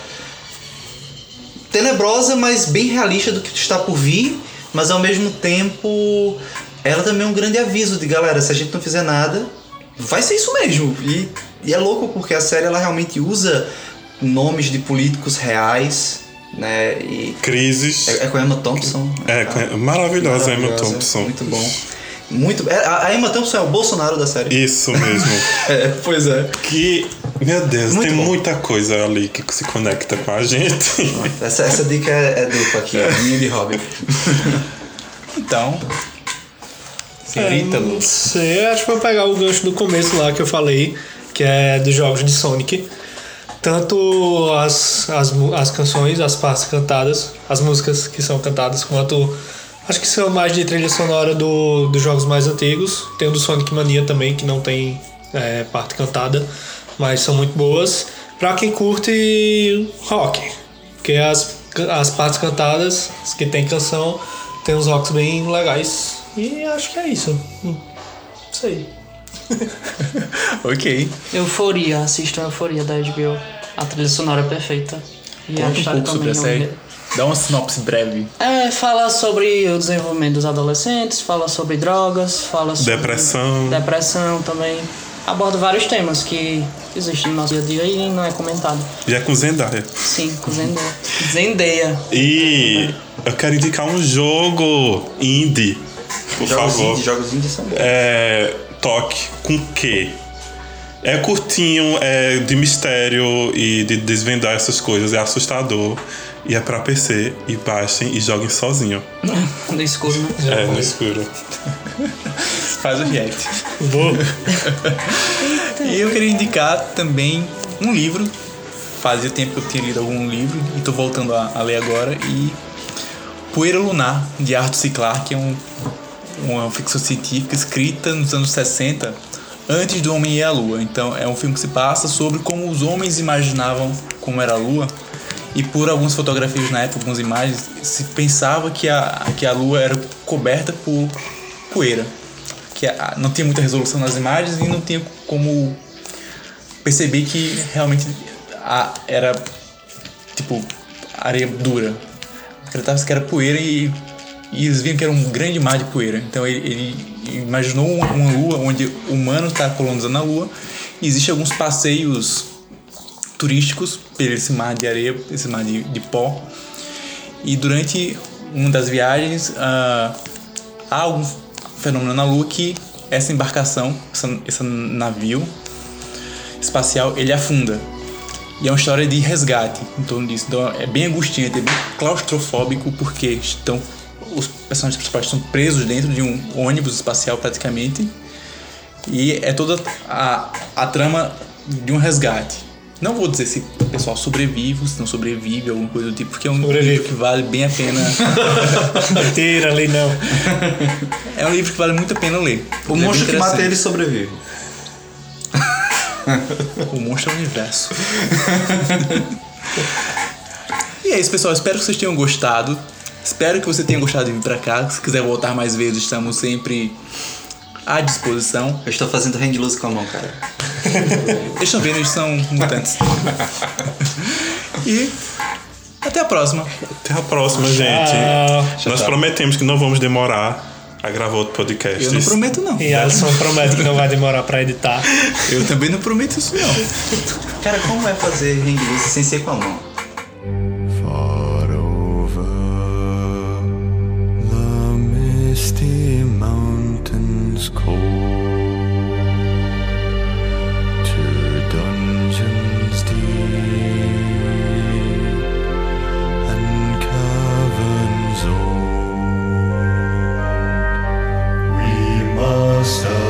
tenebrosa, mas bem realista do que está por vir. Mas ao mesmo tempo, ela também é um grande aviso de galera, se a gente não fizer nada, vai ser isso mesmo. E, e é louco porque a série ela realmente usa nomes de políticos reais, né? E Crises. é, é com a Emma Thompson. É, a- maravilhosa a Emma Maravilhosa, Thompson. Muito bom. Muito é, A Emma Thompson é o Bolsonaro da série. Isso mesmo. É, pois é. que, meu Deus, Muito tem bom. muita coisa ali que se conecta com a gente. Essa, essa dica é, é dupla aqui, ó, minha de hobby. Então. Senhorita É, não sei, acho que vou pegar o gancho do começo lá que eu falei, que é dos jogos de Sonic. Tanto as, as, as canções, as partes cantadas, as músicas que são cantadas, quanto. Acho que são mais de trilha sonora do, dos jogos mais antigos. Tem o do Sonic Mania também, que não tem é, parte cantada, mas são muito boas. Pra quem curte rock, porque as, as partes cantadas, as que tem canção, tem uns rocks bem legais. E acho que é isso. Hum, Não sei. Ok. Euforia, assistam Euforia da HBO. A trilha sonora é perfeita. E a Conta um pouco sobre a também. série. Dá uma sinopse breve. É, fala sobre o desenvolvimento dos adolescentes, fala sobre drogas, fala sobre Depressão. depressão também. Aborda vários temas que existem no nosso dia a dia e não é comentado. Já é com Zendaya. Sim, com Zendaya. Zendaya. E eu quero indicar um jogo indie, por Jogos favor. indie, jogos indie são bons. É. Toque com Q. É curtinho, é de mistério e de desvendar essas coisas, é assustador. E é pra PC, e baixem e joguem sozinho. No escuro, né? É, no escuro. Faz o react. Vou. E eu queria indicar também um livro. Fazia tempo que eu tinha lido algum livro e tô voltando a, a ler agora. E Poeira Lunar, de Arthur C. Clarke, é um, uma ficção científica escrita nos anos 60, antes do Homem e a Lua. Então é um filme que se passa sobre como os homens imaginavam como era a Lua. E por algumas fotografias na época, algumas imagens, se pensava que a, que a Lua era coberta por poeira. Que a- não tinha muita resolução nas imagens e não tinha como perceber que realmente a, era tipo areia dura. Acreditava que era poeira e, e eles viam que era um grande mar de poeira. Então ele, ele imaginou uma, uma lua onde o humano está colonizando a lua e existem alguns passeios turísticos por esse mar de areia, esse mar de, de pó. E durante uma das viagens ah, há algum fenômeno na Lua que essa embarcação, essa, esse navio espacial, ele afunda. E é uma história de resgate em torno disso. Então é bem angustiante, é bem claustrofóbico, porque estão, os personagens principais estão presos dentro de um ônibus espacial praticamente. E é toda a, a trama de um resgate. Não vou dizer se o pessoal sobrevive, se não sobrevive, alguma coisa do tipo, porque é um Sobrevive. livro que vale bem a pena. Mentira, ali não. é um livro que vale muito a pena ler. O Ele é monstro que mata ele sobrevive. O monstro é o universo. e é isso, pessoal. Espero que vocês tenham gostado. Espero que você tenha gostado de vir pra cá. Se quiser voltar mais vezes, estamos sempre à disposição. Eu estou fazendo hand loose com a mão, cara. Eles são eles são mutantes. e até a próxima. Até a próxima, gente. Nós prometemos que não vamos demorar a gravar outro podcast. Eu não prometo, não. E Alisson promete que não vai demorar pra editar. Eu também não prometo isso, não. Cara, como é fazer inglês sem ser com a mão? Far over the misty mountains cold. So. of